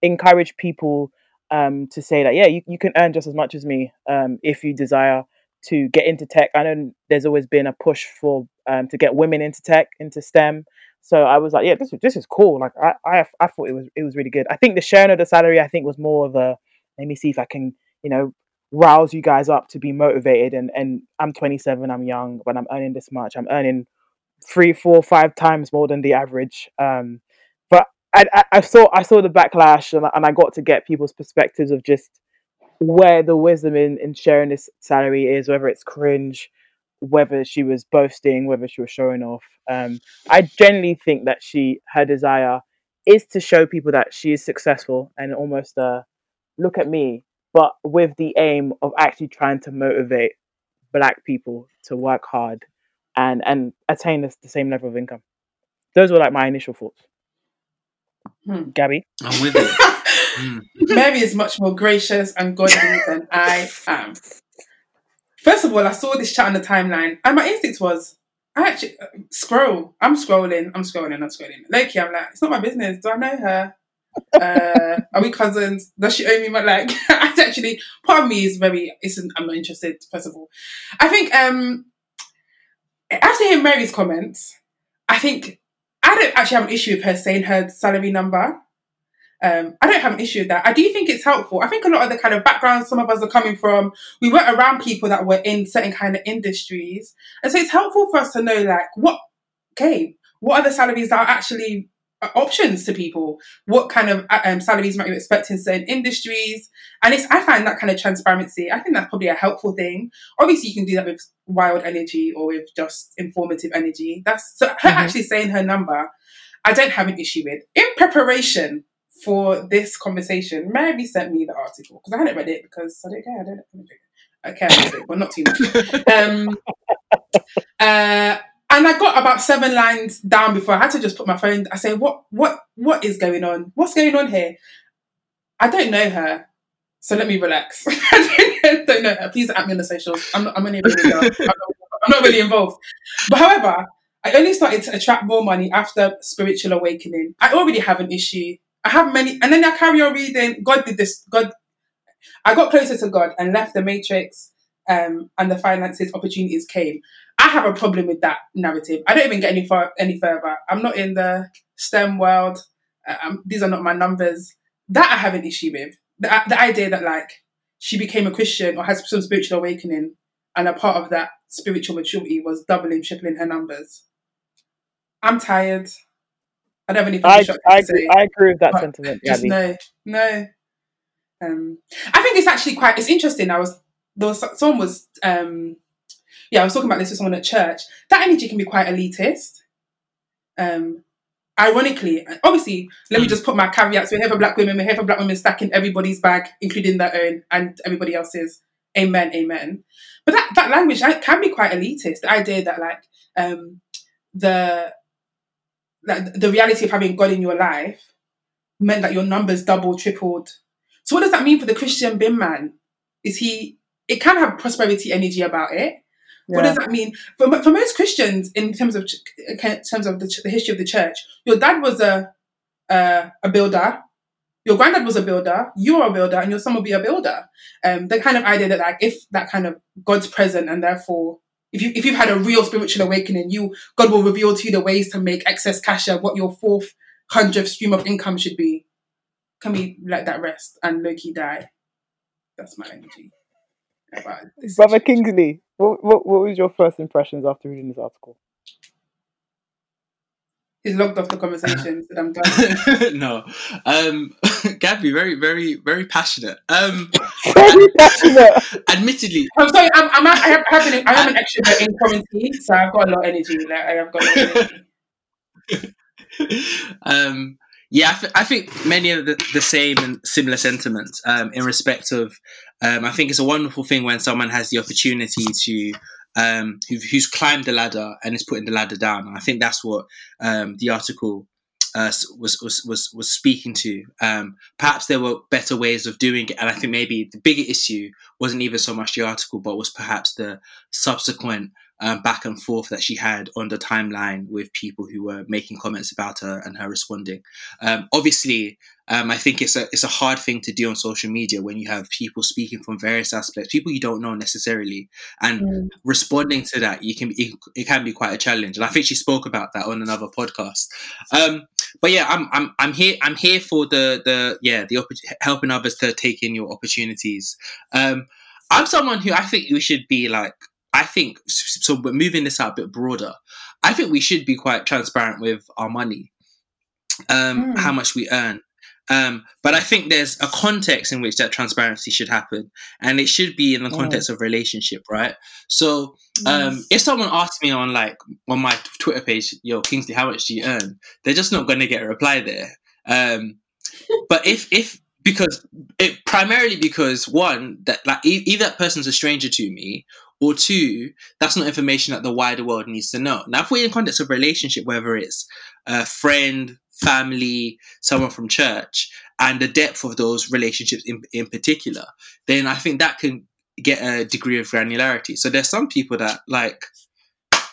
encourage people um, to say that yeah you, you can earn just as much as me um, if you desire to get into tech. I know there's always been a push for um, to get women into tech into STEM. So I was like yeah this, this is cool. Like I, I I thought it was it was really good. I think the sharing of the salary I think was more of a let me see if I can you know rouse you guys up to be motivated. And and i'm 27 i'm young but i'm earning this much. I'm earning three four five times more than the average. Um but i i, I saw i saw the backlash and, and i got to get people's perspectives of just where the wisdom in in sharing this salary is whether it's cringe whether she was boasting whether she was showing off. Um i generally think that she her desire is to show people that she is successful and almost uh look at me but with the aim of actually trying to motivate black people to work hard and and attain the, the same level of income. Those were like my initial thoughts. Hmm. Gabby, I'm with it. *laughs* mm. Mary is much more gracious and godly than I am. First of all, I saw this chat on the timeline, and my instinct was, I actually uh, scroll. I'm scrolling. I'm scrolling. I'm scrolling. Loki, I'm like, it's not my business. Do I know her? Uh, are we cousins? Does she owe me my like? *laughs* actually, part of me is very. I'm not interested. First of all, I think um after hearing Mary's comments, I think I don't actually have an issue with her saying her salary number. Um, I don't have an issue with that. I do think it's helpful. I think a lot of the kind of backgrounds some of us are coming from, we weren't around people that were in certain kind of industries, and so it's helpful for us to know like what, okay, what are the salaries that are actually options to people what kind of uh, um, salaries might you expect in certain industries and it's i find that kind of transparency i think that's probably a helpful thing obviously you can do that with wild energy or with just informative energy that's so her mm-hmm. actually saying her number i don't have an issue with in preparation for this conversation, Mary sent me the article because I hadn't read it because I don't care. I don't, I don't okay, I but not too much. *laughs* Um, uh, and I got about seven lines down before I had to just put my phone. I say, "What, what, what is going on? What's going on here?" I don't know her, so let me relax. *laughs* I don't know her. Please at me on the socials. I'm not, I'm really, I'm, not, I'm not really involved. But however, I only started to attract more money after spiritual awakening. I already have an issue. I have many, and then I carry on reading. God did this. God, I got closer to God and left the matrix, um, and the finances opportunities came. I have a problem with that narrative. I don't even get any far any further. I'm not in the STEM world. Um, these are not my numbers. That I have an issue with. The, the idea that like she became a Christian or has some spiritual awakening, and a part of that spiritual maturity was doubling, tripling her numbers. I'm tired. I don't have anything I, to I, say. agree, I agree with that but sentiment. Just Gabby. no, no. Um, I think it's actually quite. It's interesting. I was there was someone was um, yeah. I was talking about this with someone at church. That energy can be quite elitist. Um, ironically, obviously, let me just put my caveats. We're here for black women. We're here for black women stacking everybody's bag, including their own and everybody else's. Amen, amen. But that that language can be quite elitist. The idea that like um, the like the reality of having God in your life meant that your numbers doubled, tripled. So what does that mean for the Christian bin man? Is he? It can have prosperity energy about it. What Yeah. does that mean for, for most Christians in terms of in terms of the, the history of the church? Your dad was a a, a builder. Your granddad was a builder. You are a builder, and your son will be a builder. Um, the kind of idea that like if that kind of God's present, and therefore if you if you've had a real spiritual awakening, you God will reveal to you the ways to make excess cash what your fourth hundredth stream of income should be. Can we let that rest and low key die? That's my energy. Brother. Kingsley, what, what what was your first impressions after reading this article? He's logged off the conversation, said I'm done. *laughs* no, um, *laughs* Gabby, very, very, very passionate. Um, Very passionate. *laughs* admittedly, I'm sorry, I'm, I'm, I, have, I, have an, I am an extrovert in quarantine, so I've got a lot of energy. Like I have got a lot of energy. um, yeah, I, th- I think many of the, the same and similar sentiments um, in respect of. Um, I think it's a wonderful thing when someone has the opportunity to. Um, who, who's climbed the ladder and is putting the ladder down. I think that's what um, the article uh, was, was was was speaking to. Um, perhaps there were better ways of doing it, and I think maybe the bigger issue wasn't even so much the article, but was perhaps the subsequent um, back and forth that she had on the timeline with people who were making comments about her and her responding. Um, obviously, um, I think it's a it's a hard thing to do on social media when you have people speaking from various aspects, people you don't know necessarily, and Mm. responding to that. You can it, it can be quite a challenge, and I think she spoke about that on another podcast. Um, but yeah, I'm I'm I'm here I'm here for the the yeah the helping others to take in your opportunities. Um, I'm someone who I think we should be like I think so. We're moving this out a bit broader. I think we should be quite transparent with our money, um, Mm. how much we earn. Um, but I think there's a context in which that transparency should happen, and it should be in the context of relationship, right? So, um, if someone asks me on like on my Twitter page, "Yo, Kingsley, how much do you earn?" They're just not going to get a reply there. Um, *laughs* but if if because it primarily because one that like e- either that person's a stranger to me or two that's not information that the wider world needs to know. Now if we're in context of relationship whether it's a friend family someone from church and the depth of those relationships in, in particular then i think that can get a degree of granularity. So there's some people that like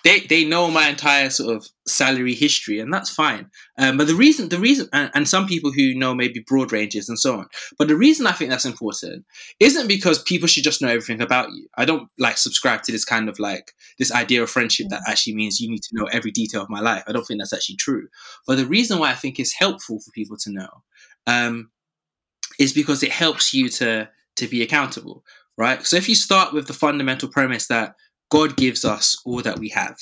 they they know my entire sort of salary history and that's fine. Um, but the reason the reason and, and some people who know maybe broad ranges and so on but the reason i think that's important isn't because people should just know everything about you. I don't like subscribe to this kind of like this idea of friendship that actually means you need to know every detail of my life. I don't think that's actually true. But the reason why i think it's helpful for people to know um, is because it helps you to to be accountable right? So if you start with the fundamental premise that god gives us all that we have.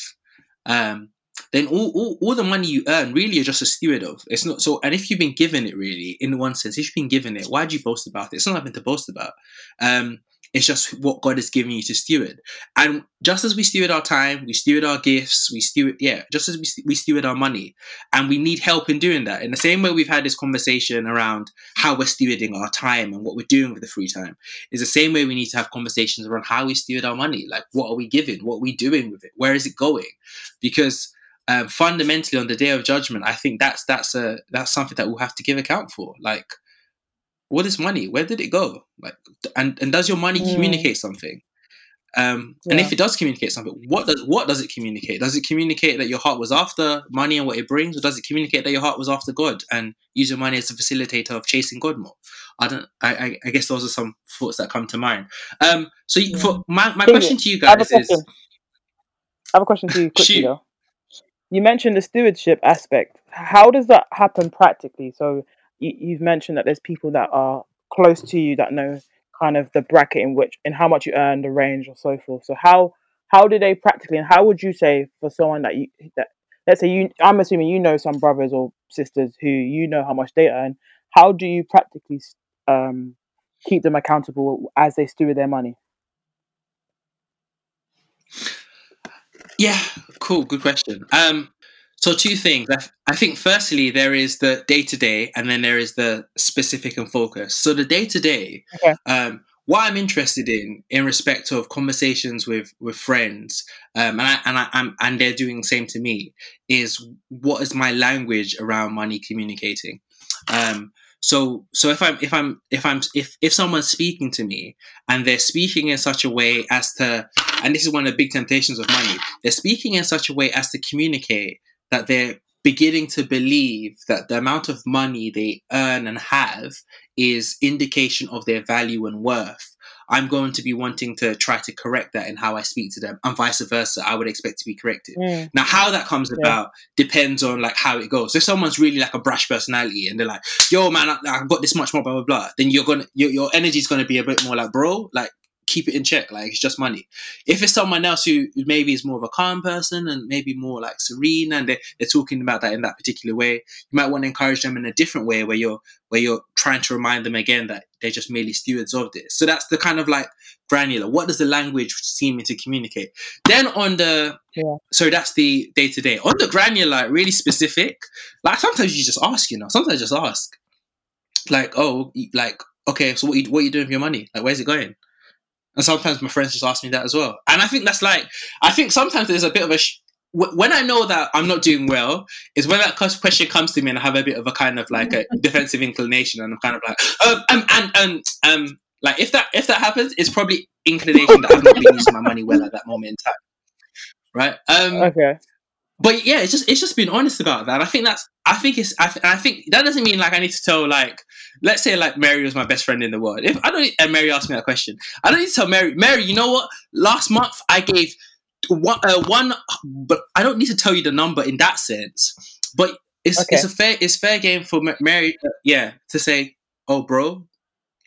Um, then all, all, all the money you earn really you're just a steward of. It's not so and if you've been given it really in one sense if you've been given it why do you boast about it? It's not nothing to boast about. Um, It's just what God has given you to steward. And just as we steward our time, we steward our gifts, we steward, yeah, just as we, we steward our money. And we need help in doing that. In the same way we've had this conversation around how we're stewarding our time and what we're doing with the free time, is the same way we need to have conversations around how we steward our money. Like, what are we giving? What are we doing with it? Where is it going? Because um, fundamentally on the day of judgment, I think that's that's a that's something that we'll have to give account for. Like, what is money? Where did it go? Like, and and does your money Mm. communicate something? Um, And if it does communicate something, what does what does it communicate? Does it communicate that your heart was after money and what it brings, or does it communicate that your heart was after God and use your money as a facilitator of chasing God more? I don't. I, I, I guess those are some thoughts that come to mind. Um, so you- for my, my Kingy, question to you I have a guys is, question. I have a question to you *laughs* quickly though. You mentioned the stewardship aspect. How does that happen practically? So you, you've mentioned that there's people that are close to you that know kind of the bracket in which and how much you earn, the range, or so forth. So how how do they practically and how would you say for someone that you that let's say you I'm assuming you know some brothers or sisters who you know how much they earn. How do you practically um, keep them accountable as they steward their money? Yeah, cool. Good question. Um, so two things. I, I think firstly there is the day to day, and then there is the specific and focus. So the day to day, um, what I'm interested in, in respect of conversations with with friends, um, and I and I I'm, and they're doing the same to me, is what is my language around money communicating. Um, so so if I'm if I'm if I'm if if someone's speaking to me and they're speaking in such a way as to and this is one of the big temptations of money they're speaking in such a way as to communicate that they're beginning to believe that the amount of money they earn and have is indication of their value and worth. I'm going to be wanting to try to correct that in how i speak to them and vice versa. I would expect to be corrected. Mm, now how that comes Yeah. about depends on like how it goes. If someone's really like a brash personality and they're like yo man I, i've got this much more blah blah blah then you're gonna your, your energy's gonna be a bit more like bro like keep it in check like it's just money. If it's someone else who maybe is more of a calm person and maybe more like serene and they're, they're talking about that in that particular way you might want to encourage them in a different way where you're where you're trying to remind them again that they're just merely stewards of this. So that's the kind of like granular. What does the language seem to communicate? Then on the Yeah. so that's the day to day on the granular like really specific like sometimes you just ask you know? Sometimes just ask like oh like okay so what you, what are you doing with your money? Like where's it going and sometimes my friends just ask me that as well. And I think that's like, I think sometimes there's a bit of a, sh- when I know that I'm not doing well, is when that question comes to me and I have a bit of a kind of like a *laughs* defensive inclination and I'm kind of like, um, um, and, and, um, like if that, if that happens, it's probably inclination that I've not been using my money well at that moment in time. Right. Um, Okay. But yeah, it's just it's just being honest about that. I think that's I think it's I, th- I think that doesn't mean like I need to tell like let's say like Mary was my best friend in the world. If I don't and Mary asked me that question, I don't need to tell Mary. Mary, you know what? Last month I gave one uh, one, but I don't need to tell you the number in that sense. But it's Okay. it's a fair it's fair game for Mary, uh, yeah, to say, oh bro,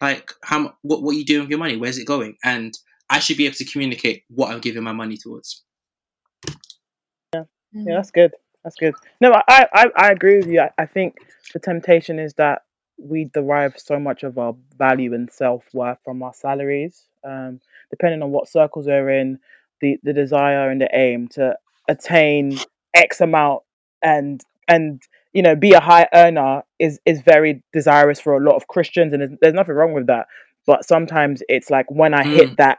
like how what what you doing with your money? Where's it going? And I should be able to communicate what I'm giving my money towards. Yeah, that's good. That's good. No, I, I, I agree with you. I, I think the temptation is that we derive so much of our value and self worth from our salaries. Um, depending on what circles we're in, the, the desire and the aim to attain X amount and and you know be a high earner is is very desirous for a lot of Christians, and there's, there's nothing wrong with that. But sometimes it's like when I hit that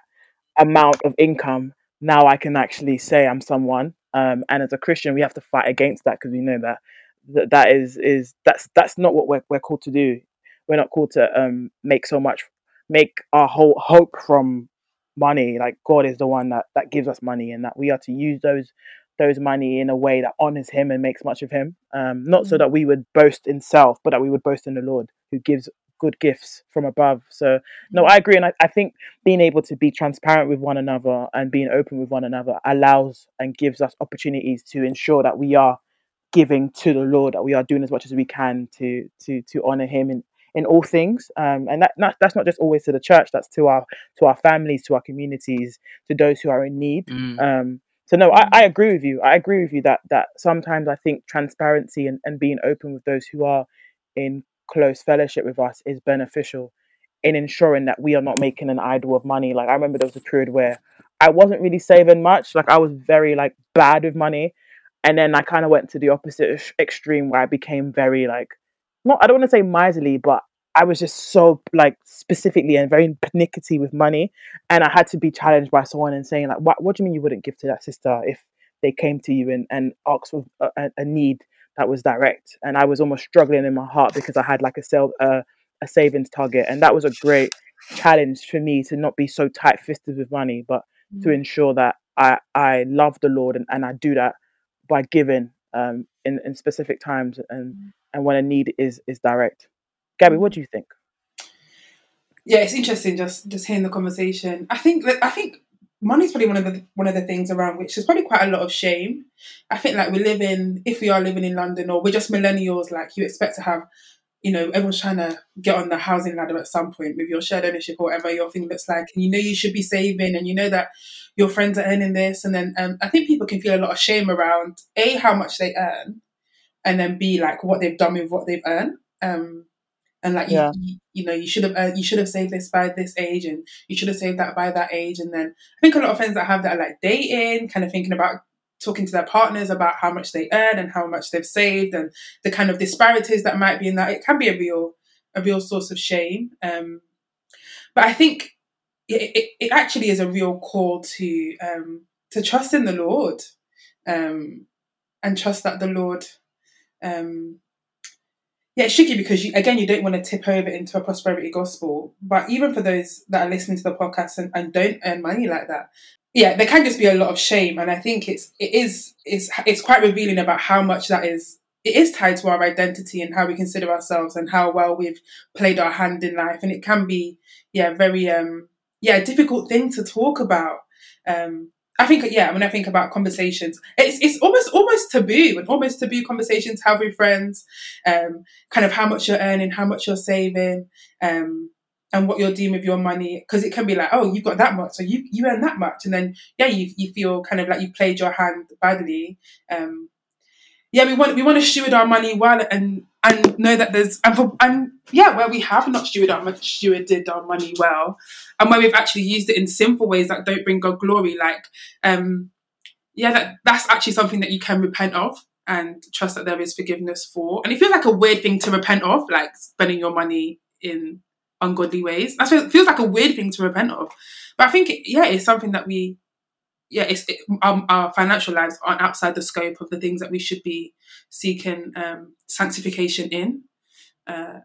amount of income, now I can actually say I'm someone. Um, and as a Christian, we have to fight against that because we know that that, that is is that's that's not what we're we're called to do. We're not called to um make so much make our whole hope from money. Like God is the one that that gives us money, and that we are to use those those money in a way that honors Him and makes much of Him. Um, not so that we would boast in self, but that we would boast in the Lord, who gives good gifts from above. So no, I agree, and I, I think being able to be transparent with one another and being open with one another allows and gives us opportunities to ensure that we are giving to the Lord, that we are doing as much as we can to to to honor Him in in all things. Um, and that, that that's not just always to the church; that's to our to our families, to our communities, to those who are in need. Mm. Um, so no, I, I agree with you. I agree with you that that sometimes I think transparency and, and being open with those who are in close fellowship with us is beneficial in ensuring that we are not making an idol of money. Like I remember there was a period where I wasn't really saving much. Like I was very like bad with money, and then I kind of went to the opposite ex- extreme where I became very like not I don't want to say miserly, but I was just so like specifically and very pernickety with money, and I had to be challenged by someone and saying like, "What? What do you mean you wouldn't give to that sister if they came to you and and asked for a, a need that was direct?" And I was almost struggling in my heart because I had like a sell uh, a savings target, and that was a great challenge for me to not be so tight fisted with money, but mm. to ensure that I I love the Lord and, and I do that by giving um, in in specific times and mm. and when a need is is direct. Gabby, what do you think? Yeah, it's interesting just just hearing the conversation. I think that I think money's probably one of the one of the things around which there's probably quite a lot of shame. I think like we live in if we are living in London or we're just millennials, like you expect to have, you know, everyone's trying to get on the housing ladder at some point with your shared ownership or whatever your thing looks like, and you know you should be saving, and you know that your friends are earning this, and then um, I think people can feel a lot of shame around a how much they earn, and then b like what they've done with what they've earned. Um, and like yeah. you, you, know you should have uh, you should have saved this by this age and you should have saved that by that age and then i think a lot of friends that have that are like dating kind of thinking about talking to their partners about how much they earn and how much they've saved and the kind of disparities that might be in that it can be a real a real source of shame um, but i think it, it, it, actually is a real call to um, to trust in the lord um, and trust that the lord um, yeah, it's tricky because you, again, you don't want to tip over into a prosperity gospel. But even for those that are listening to the podcast and, and don't earn money like that, yeah, there can just be a lot of shame. And I think it's it is it's it's quite revealing about how much that is it is tied to our identity and how we consider ourselves and how well we've played our hand in life. And it can be, yeah, very um yeah, difficult thing to talk about. Um I think yeah, when I think about conversations, it's it's almost almost taboo and almost taboo conversations have with friends, um, kind of how much you're earning, how much you're saving, um, and what you're doing with your money. Because it can be like, oh, you've got that much, so you you earn that much, and then yeah, you you feel kind of like you played your hand badly. Um, yeah, we want we want to steward our money well and and know that there's and for and yeah, where we have not stewarded our stewarded our money well, and where we've actually used it in sinful ways that don't bring God glory, like um, yeah, that that's actually something that you can repent of and trust that there is forgiveness for. And it feels like a weird thing to repent of, like spending your money in ungodly ways. That feels like a weird thing to repent of, but I think yeah, it's something that we yeah, it's it, um, our financial lives aren't outside the scope of the things that we should be seeking um, sanctification in. Uh,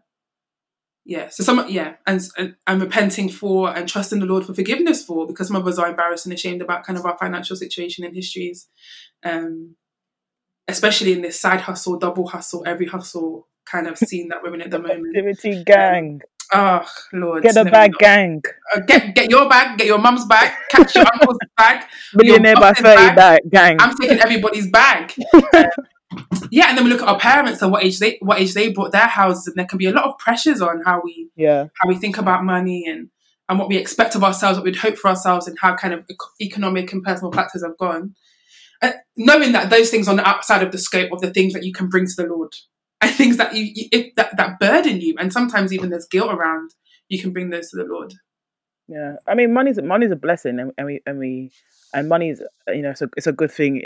yeah, so some yeah, and, and and repenting for and trusting the Lord for forgiveness for because some of us are embarrassed and ashamed about kind of our financial situation and histories, um, especially in this side hustle, double hustle, every hustle kind of scene that we're in at the *laughs* moment. Activity gang. Oh Lord! Get a bag, gang. Uh, get get your bag. Get your mum's bag. Catch your uncle's *laughs* bag. Millionaire by thirty bag, gang. I'm taking everybody's bag. *laughs* yeah, and then we look at our parents and what age they what age they bought their houses, and there can be a lot of pressures on how we yeah how we think about money and and what we expect of ourselves, what we'd hope for ourselves, and how kind of economic and personal factors have gone. Uh, knowing that those things are on the outside of the scope of the things that you can bring to the Lord and things that you, you if that, that burden you and sometimes even there's guilt around you can bring those to the lord yeah i mean money's money's a blessing and, and we and we and money's you know it's a, it's a good thing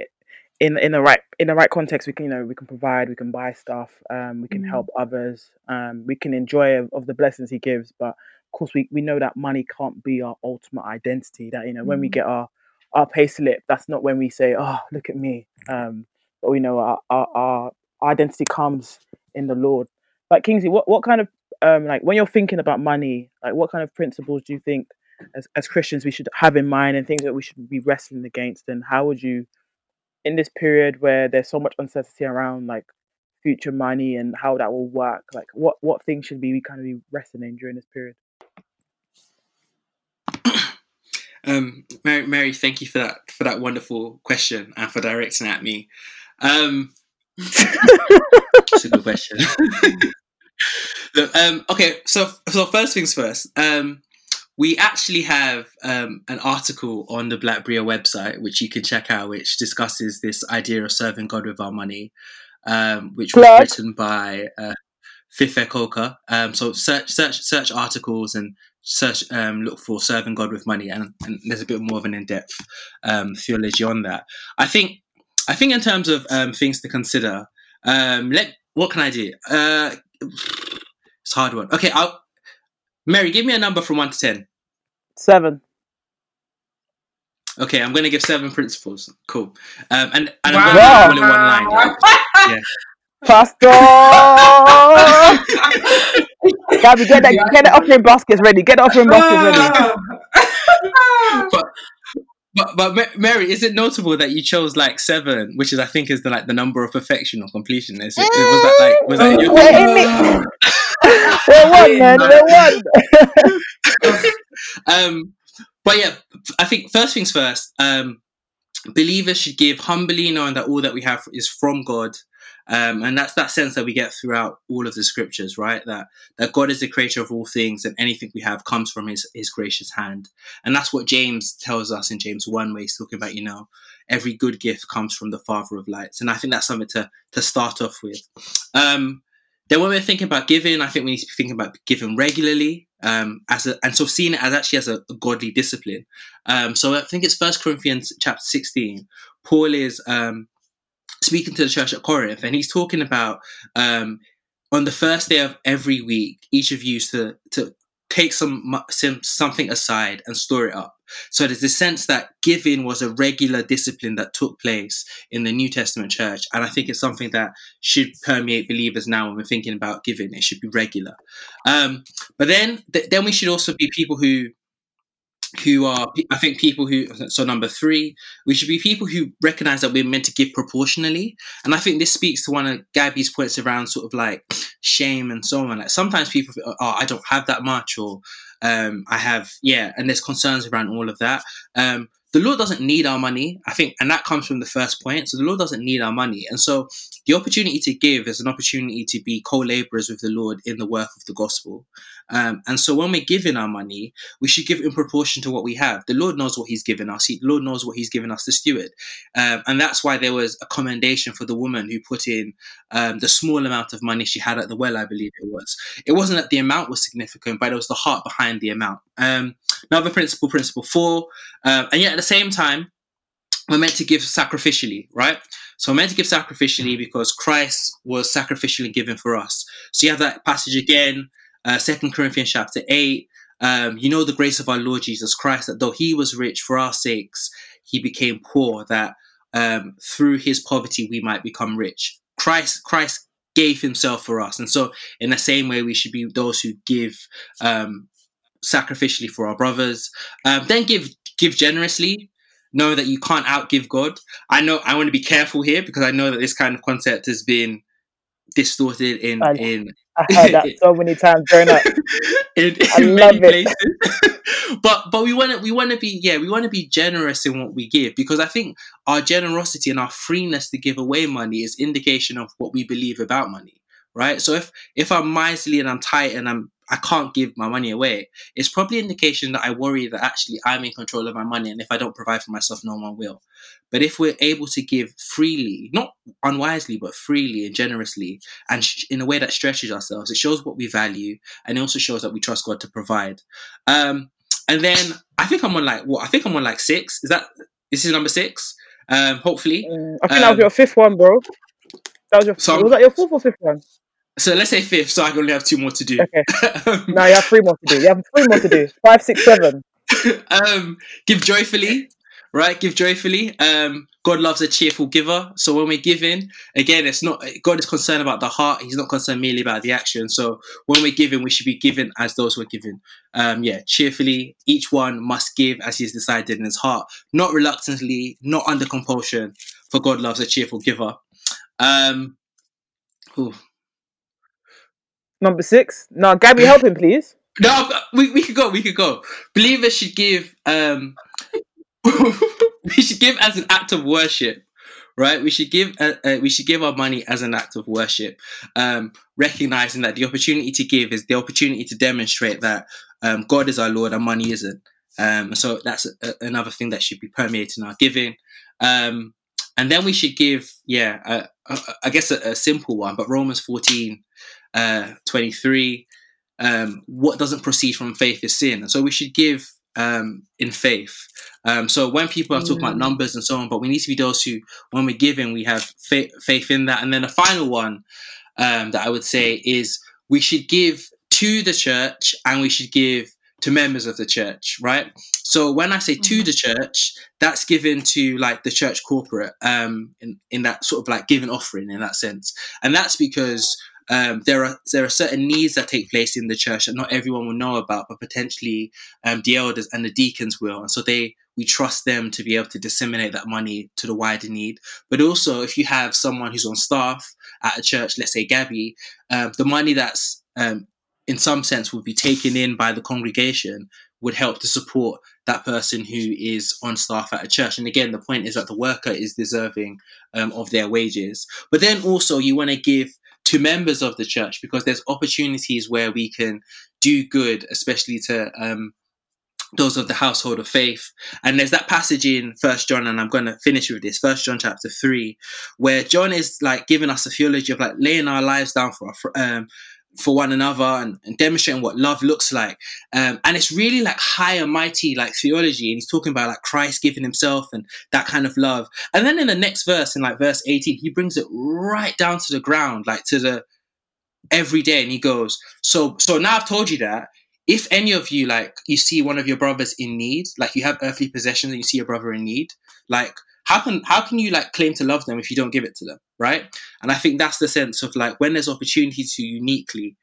in in the right in the right context we can you know we can provide we can buy stuff um we can mm. help others um we can enjoy of, of, the blessings he gives but of course we we know that money can't be our ultimate identity that you know mm. when we mm. get our our pay slip that's not when we say oh look at me um but we know our, our, our identity comes in the Lord. Like Kingsley, what, what kind of um like when you're thinking about money, like what kind of principles do you think as, as Christians we should have in mind and things that we should be wrestling against and how would you in this period where there's so much uncertainty around like future money and how that will work, like what what things should we kind of be wrestling in during this period? *coughs* Um, Mary, Mary, thank you for that for that wonderful question and for directing at me. Um, that's a good question. *laughs* Um, okay, so so first things first. Um, we actually have um, an article on the Black Berea website, which you can check out, which discusses this idea of serving God with our money, um, which was written by uh, Fife. Um, so search search search articles and search um, look for serving God with money, and, and there's a bit more of an in depth um, theology on that. I think I think in terms of um, things to consider, um, let what can I do? Uh, it's a hard one. Okay, I'll Mary, give me a number from one to ten. Seven. Okay, I'm going to give seven principles. Cool. Um, and and Wow. I'm going to in one line. *laughs* Yeah. Pastor! *laughs* Gabby, get that, get the offering baskets ready. Get the offering baskets ready. *laughs* But but but Mary, is it notable that you chose like seven, which is I think is the like the number of perfection or completion? Is it, was that like was that your We're in it. We're one, man. We're one. *laughs* um, but yeah, I think first things first. Um, believers should give humbly, knowing that all that we have is from God, um, and that's that sense that we get throughout all of the scriptures, right? That that God is the creator of all things, and anything we have comes from His His gracious hand, and that's what James tells us in James one, where he's talking about, you know, every good gift comes from the Father of lights, and I think that's something to to start off with. Um, then when we're thinking about giving, I think we need to be thinking about giving regularly, um, as a, and so seeing it as actually as a, a godly discipline. Um, so I think it's First Corinthians chapter sixteen. Paul is um, speaking to the church at Corinth, and he's talking about um, on the first day of every week, each of you to to take some, some something aside and store it up. So there's this sense that giving was a regular discipline that took place in the New Testament church, and I think it's something that should permeate believers now when we're thinking about giving. It should be regular. Um, but then, th- then we should also be people who who are i think people who so number three we should be people who recognize that we're meant to give proportionally. And i think this speaks to one of gabby's points around sort of like shame and so on. Like sometimes people oh i don't have that much or um i have yeah and there's concerns around all of that. Um the Lord doesn't need our money, I think, and that comes from the first point. So the Lord doesn't need our money. And so the opportunity to give is an opportunity to be co laborers with the Lord in the work of the gospel. Um, and so when we're giving our money, we should give in proportion to what we have. The Lord knows what He's given us. He, the Lord knows what He's given us to steward. Um, and that's why there was a commendation for the woman who put in um, the small amount of money she had at the well, I believe it was. It wasn't that the amount was significant, but it was the heart behind the amount. Um, another principle, principle four, um, and yet at the same time, we're meant to give sacrificially, right? So we're meant to give sacrificially because Christ was sacrificially given for us. So you have that passage again, uh, Second Corinthians chapter eight. Um, you know the grace of our Lord Jesus Christ, that though he was rich for our sakes, he became poor, that um, through his poverty we might become rich. Christ, Christ gave himself for us, and so in the same way we should be those who give um, sacrificially for our brothers. Um, then give give generously. Know that you can't outgive God. I know I want to be careful here because I know that this kind of concept has been distorted in I- in I heard that *laughs* so many times growing up. *laughs* in, I in love many it. places. *laughs* but but we want to we want to be yeah we want to be generous in what we give because I think our generosity and our freeness to give away money is indication of what we believe about money, right? So if if I'm miserly and I'm tight and I'm I can't give my money away, it's probably indication that I worry that actually I'm in control of my money and if I don't provide for myself, no one will. But if we're able to give freely, not unwisely, but freely and generously, and sh- in a way that stretches ourselves, it shows what we value, and it also shows that we trust God to provide. Um, and then I think I'm on like what? I think I'm on like six. Is that this is number six? Um, hopefully. Mm, I think that was Um, your fifth one, bro. That was your. So was that your fourth or fifth one? So let's say fifth. So I only have two more to do. Okay. *laughs* Um, No, you have three more to do. You have three more to do. *laughs* Five, six, seven. um, give joyfully, right? Give joyfully. Um, God loves a cheerful giver. So when we're giving, again, it's not God is concerned about the heart. He's not concerned merely about the action. So when we're giving, we should be giving as those who are giving. Um, yeah, cheerfully. Each one must give as he has decided in his heart, not reluctantly, not under compulsion. For God loves a cheerful giver. Um, ooh. Number six. No, Gabby, help him, please. *laughs* No, we, we could go. We could go. Believers should give. Um, *laughs* we should give as an act of worship, right? We should give. Uh, uh, we should give our money as an act of worship, um, recognizing that the opportunity to give is the opportunity to demonstrate that um, God is our Lord and money isn't. Um, so that's a, another thing that should be permeating our giving. Um, and then we should give, yeah, uh, uh, I guess a simple one, but Romans 14, uh, 23, um, what doesn't proceed from faith is sin. And so we should give um, in faith. Um, so when people are talking about numbers and so on, but we need to be those who, when we're giving, we have fa- faith in that. And then the final one um, that I would say is we should give to the church and we should give to members of the church, right? So when I say to the church, that's given to like the church corporate, um, in, in that sort of like giving offering in that sense. And that's because um, there are there are certain needs that take place in the church that not everyone will know about, but potentially um, the elders and the deacons will, and so they we trust them to be able to disseminate that money to the wider need. But also, if you have someone who's on staff at a church, let's say Gabby, um, the money that's um, in some sense would be taken in by the congregation would help to support that person who is on staff at a church. And again, the point is that the worker is deserving um, of their wages. But then also, you want to give to members of the church because there's opportunities where we can do good, especially to um, those of the household of faith. And there's that passage in First John, and I'm going to finish with this First John chapter three, where John is like giving us a theology of like laying our lives down for our, um, for one another and, and, demonstrating what love looks like. Um, and it's really like high and mighty like theology. And he's talking about like Christ giving himself and that kind of love. And then in the next verse, in like verse 18, he brings it right down to the ground, like to the every day. And he goes, So so now I've told you that. If any of you like you see one of your brothers in need, like you have earthly possessions and you see your brother in need, like how can how can you like claim to love them if you don't give it to them right and i think that's the sense of like when there's opportunity to uniquely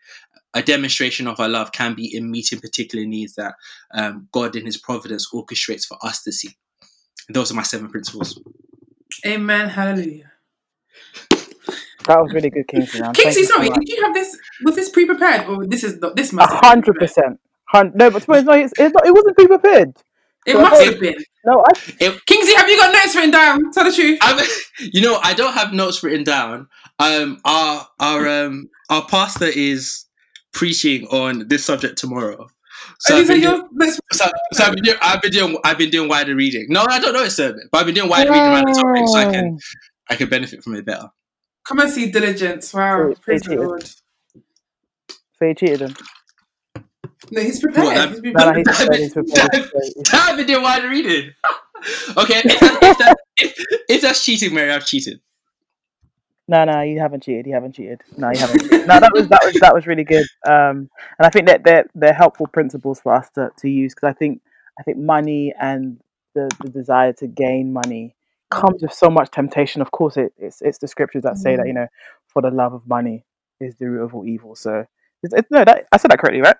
a demonstration of our love can be in meeting particular needs that um, god in his providence orchestrates for us to see and those are my seven principles amen hallelujah that was really good, Kingsley. Kingsley, sorry, did you have this? Was this pre-prepared, or this is not, this must? A hundred percent. No, but no, it's, it's not, it wasn't pre-prepared. It so must have been. No, I. It, Kingsley, have you got notes written down? Tell the truth. I'm, *laughs* you know, I don't have notes written down. Um, our our um our pastor is preaching on this subject tomorrow. So, I've been, doing, so, so I've, been doing, I've been doing I've been doing wider reading. No, I don't know it's sermon, but I've been doing wider reading around the topic, so I can I can benefit from it better. Come and see diligence. Wow, praise the Lord. So you cheated him. No, he's prepared. Well, he's prepared. No, he's prepared. He's prepared. I've been doing wide reading. okay, if, that, if, that, if, if, that's cheating, Mary, I've cheated. No, no, you haven't cheated. You haven't cheated. No, you haven't. Cheated. No, that was that was that was really good. Um, and I think that they're they're helpful principles for us to, to use because I think I think money and the, the desire to gain money comes with so much temptation. Of course, it, it's it's the scriptures that say that you know, for the love of money is the root of all evil. So, it's, it's, no, that, I said that correctly, right?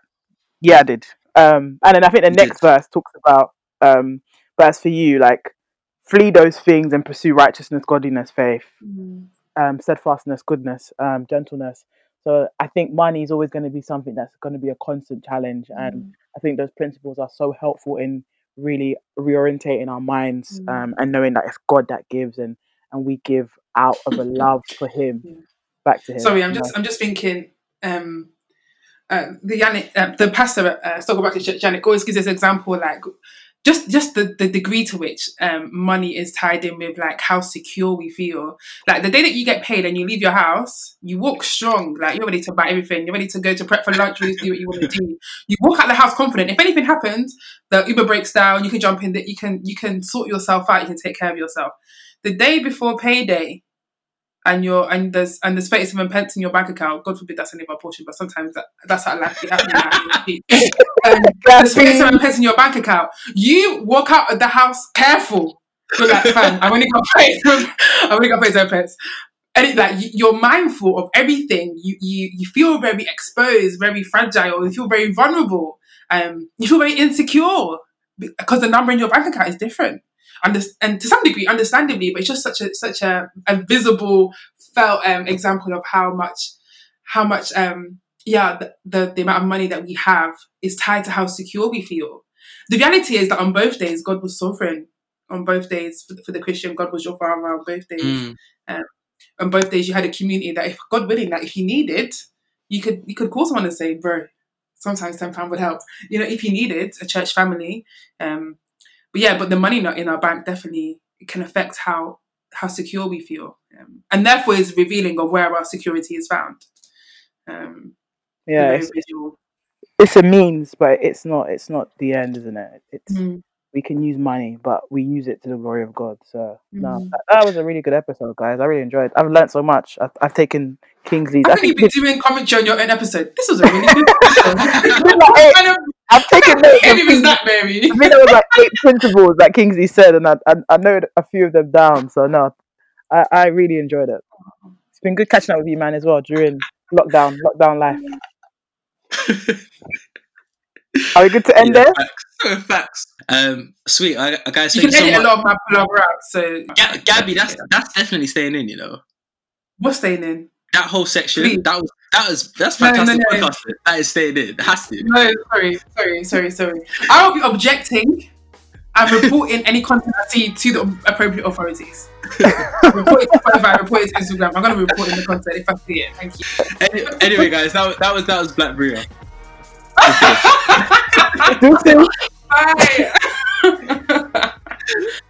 Yeah, I did. Um, and then I think the next verse talks about, um, but as for you, like, flee those things and pursue righteousness, godliness, faith, mm. um, steadfastness, goodness, um, gentleness. So I think money is always going to be something that's going to be a constant challenge, and mm. I think those principles are so helpful in really reorientating our minds mm. um, and knowing that it's God that gives, and and we give out of a love for Him yeah. back to Him. Sorry, I'm just know? I'm just thinking. Um, uh, the Yannick, uh, the pastor at uh, Stockwell Baptist Church, Yannick, always gives this example, like just just the, the degree to which um, money is tied in with like how secure we feel. Like the day that you get paid and you leave your house, you walk strong. Like you're ready to buy everything. You're ready to go to Pret for lunch. To do what you want to do. You walk out the house confident. If anything happens, the Uber breaks down. You can jump in. That you can you can sort yourself out. You can take care of yourself. The day before payday, and you're and there's and there's 37 pence in your bank account. God forbid that's any of our portion, but sometimes that, that's how life be happening. um, there's 37 pence in your bank account. You walk out of the house careful. You're like, fam, I've only got paid. I've only got paid 37 pence. And like you're mindful of everything. You you you feel very exposed, very fragile. You feel very vulnerable. Um, you feel very insecure because the number in your bank account is different and to some degree, understandably, but it's just such a such a, a visible, felt um, example of how much how much um, yeah the, the, the amount of money that we have is tied to how secure we feel. The reality is that on both days, God was sovereign. On both days, for the, for the Christian, God was your father. On both days, mm. um, on both days, you had a community that, if God willing, that if you needed, you could you could call someone and say, "Bro, sometimes ten pound would help." You know, if you needed a church family, um, but yeah, but the money not in our bank definitely can affect how how secure we feel, um, and therefore is revealing of where our security is found. Um, Yeah, it's, it's a means, but it's not. It's not the end, isn't it? It's Mm. we can use money, but we use it to the glory of God. So no, Mhm. that, that was a really good episode, guys. I really enjoyed. It. I've learned so much. I've, I've taken Kingsley's. I I think think you've been doing commentary on your own episode. This was a really *laughs* good episode. *laughs* like eight- kind of I've taken notes. of heavy was that, Mary? I think there was like eight principles that Kingsley said, and I, I I know a few of them down. So no, I, I really enjoyed it. It's been good catching up with you, man, as well during lockdown, lockdown life. *laughs* Are we good to end Yeah, there? facts. Facts. Um, sweet. I, I guys, You can you so edit a lot of my pullover out. So Ga- Gabby, that's that's definitely staying in. You know what's staying in? That whole section. Please. That was that was that's No, no, fantastic no. podcasting. That is staying in. It has to. No, sorry, sorry, sorry, sorry. I will be objecting and reporting any content I see to the appropriate authorities. *laughs* report it to Spotify, report it to Instagram. I'm going to be reporting the content if I see it. Thank you. Any, anyway, guys, that was that was that was Black Berea. *laughs* Bye. *laughs*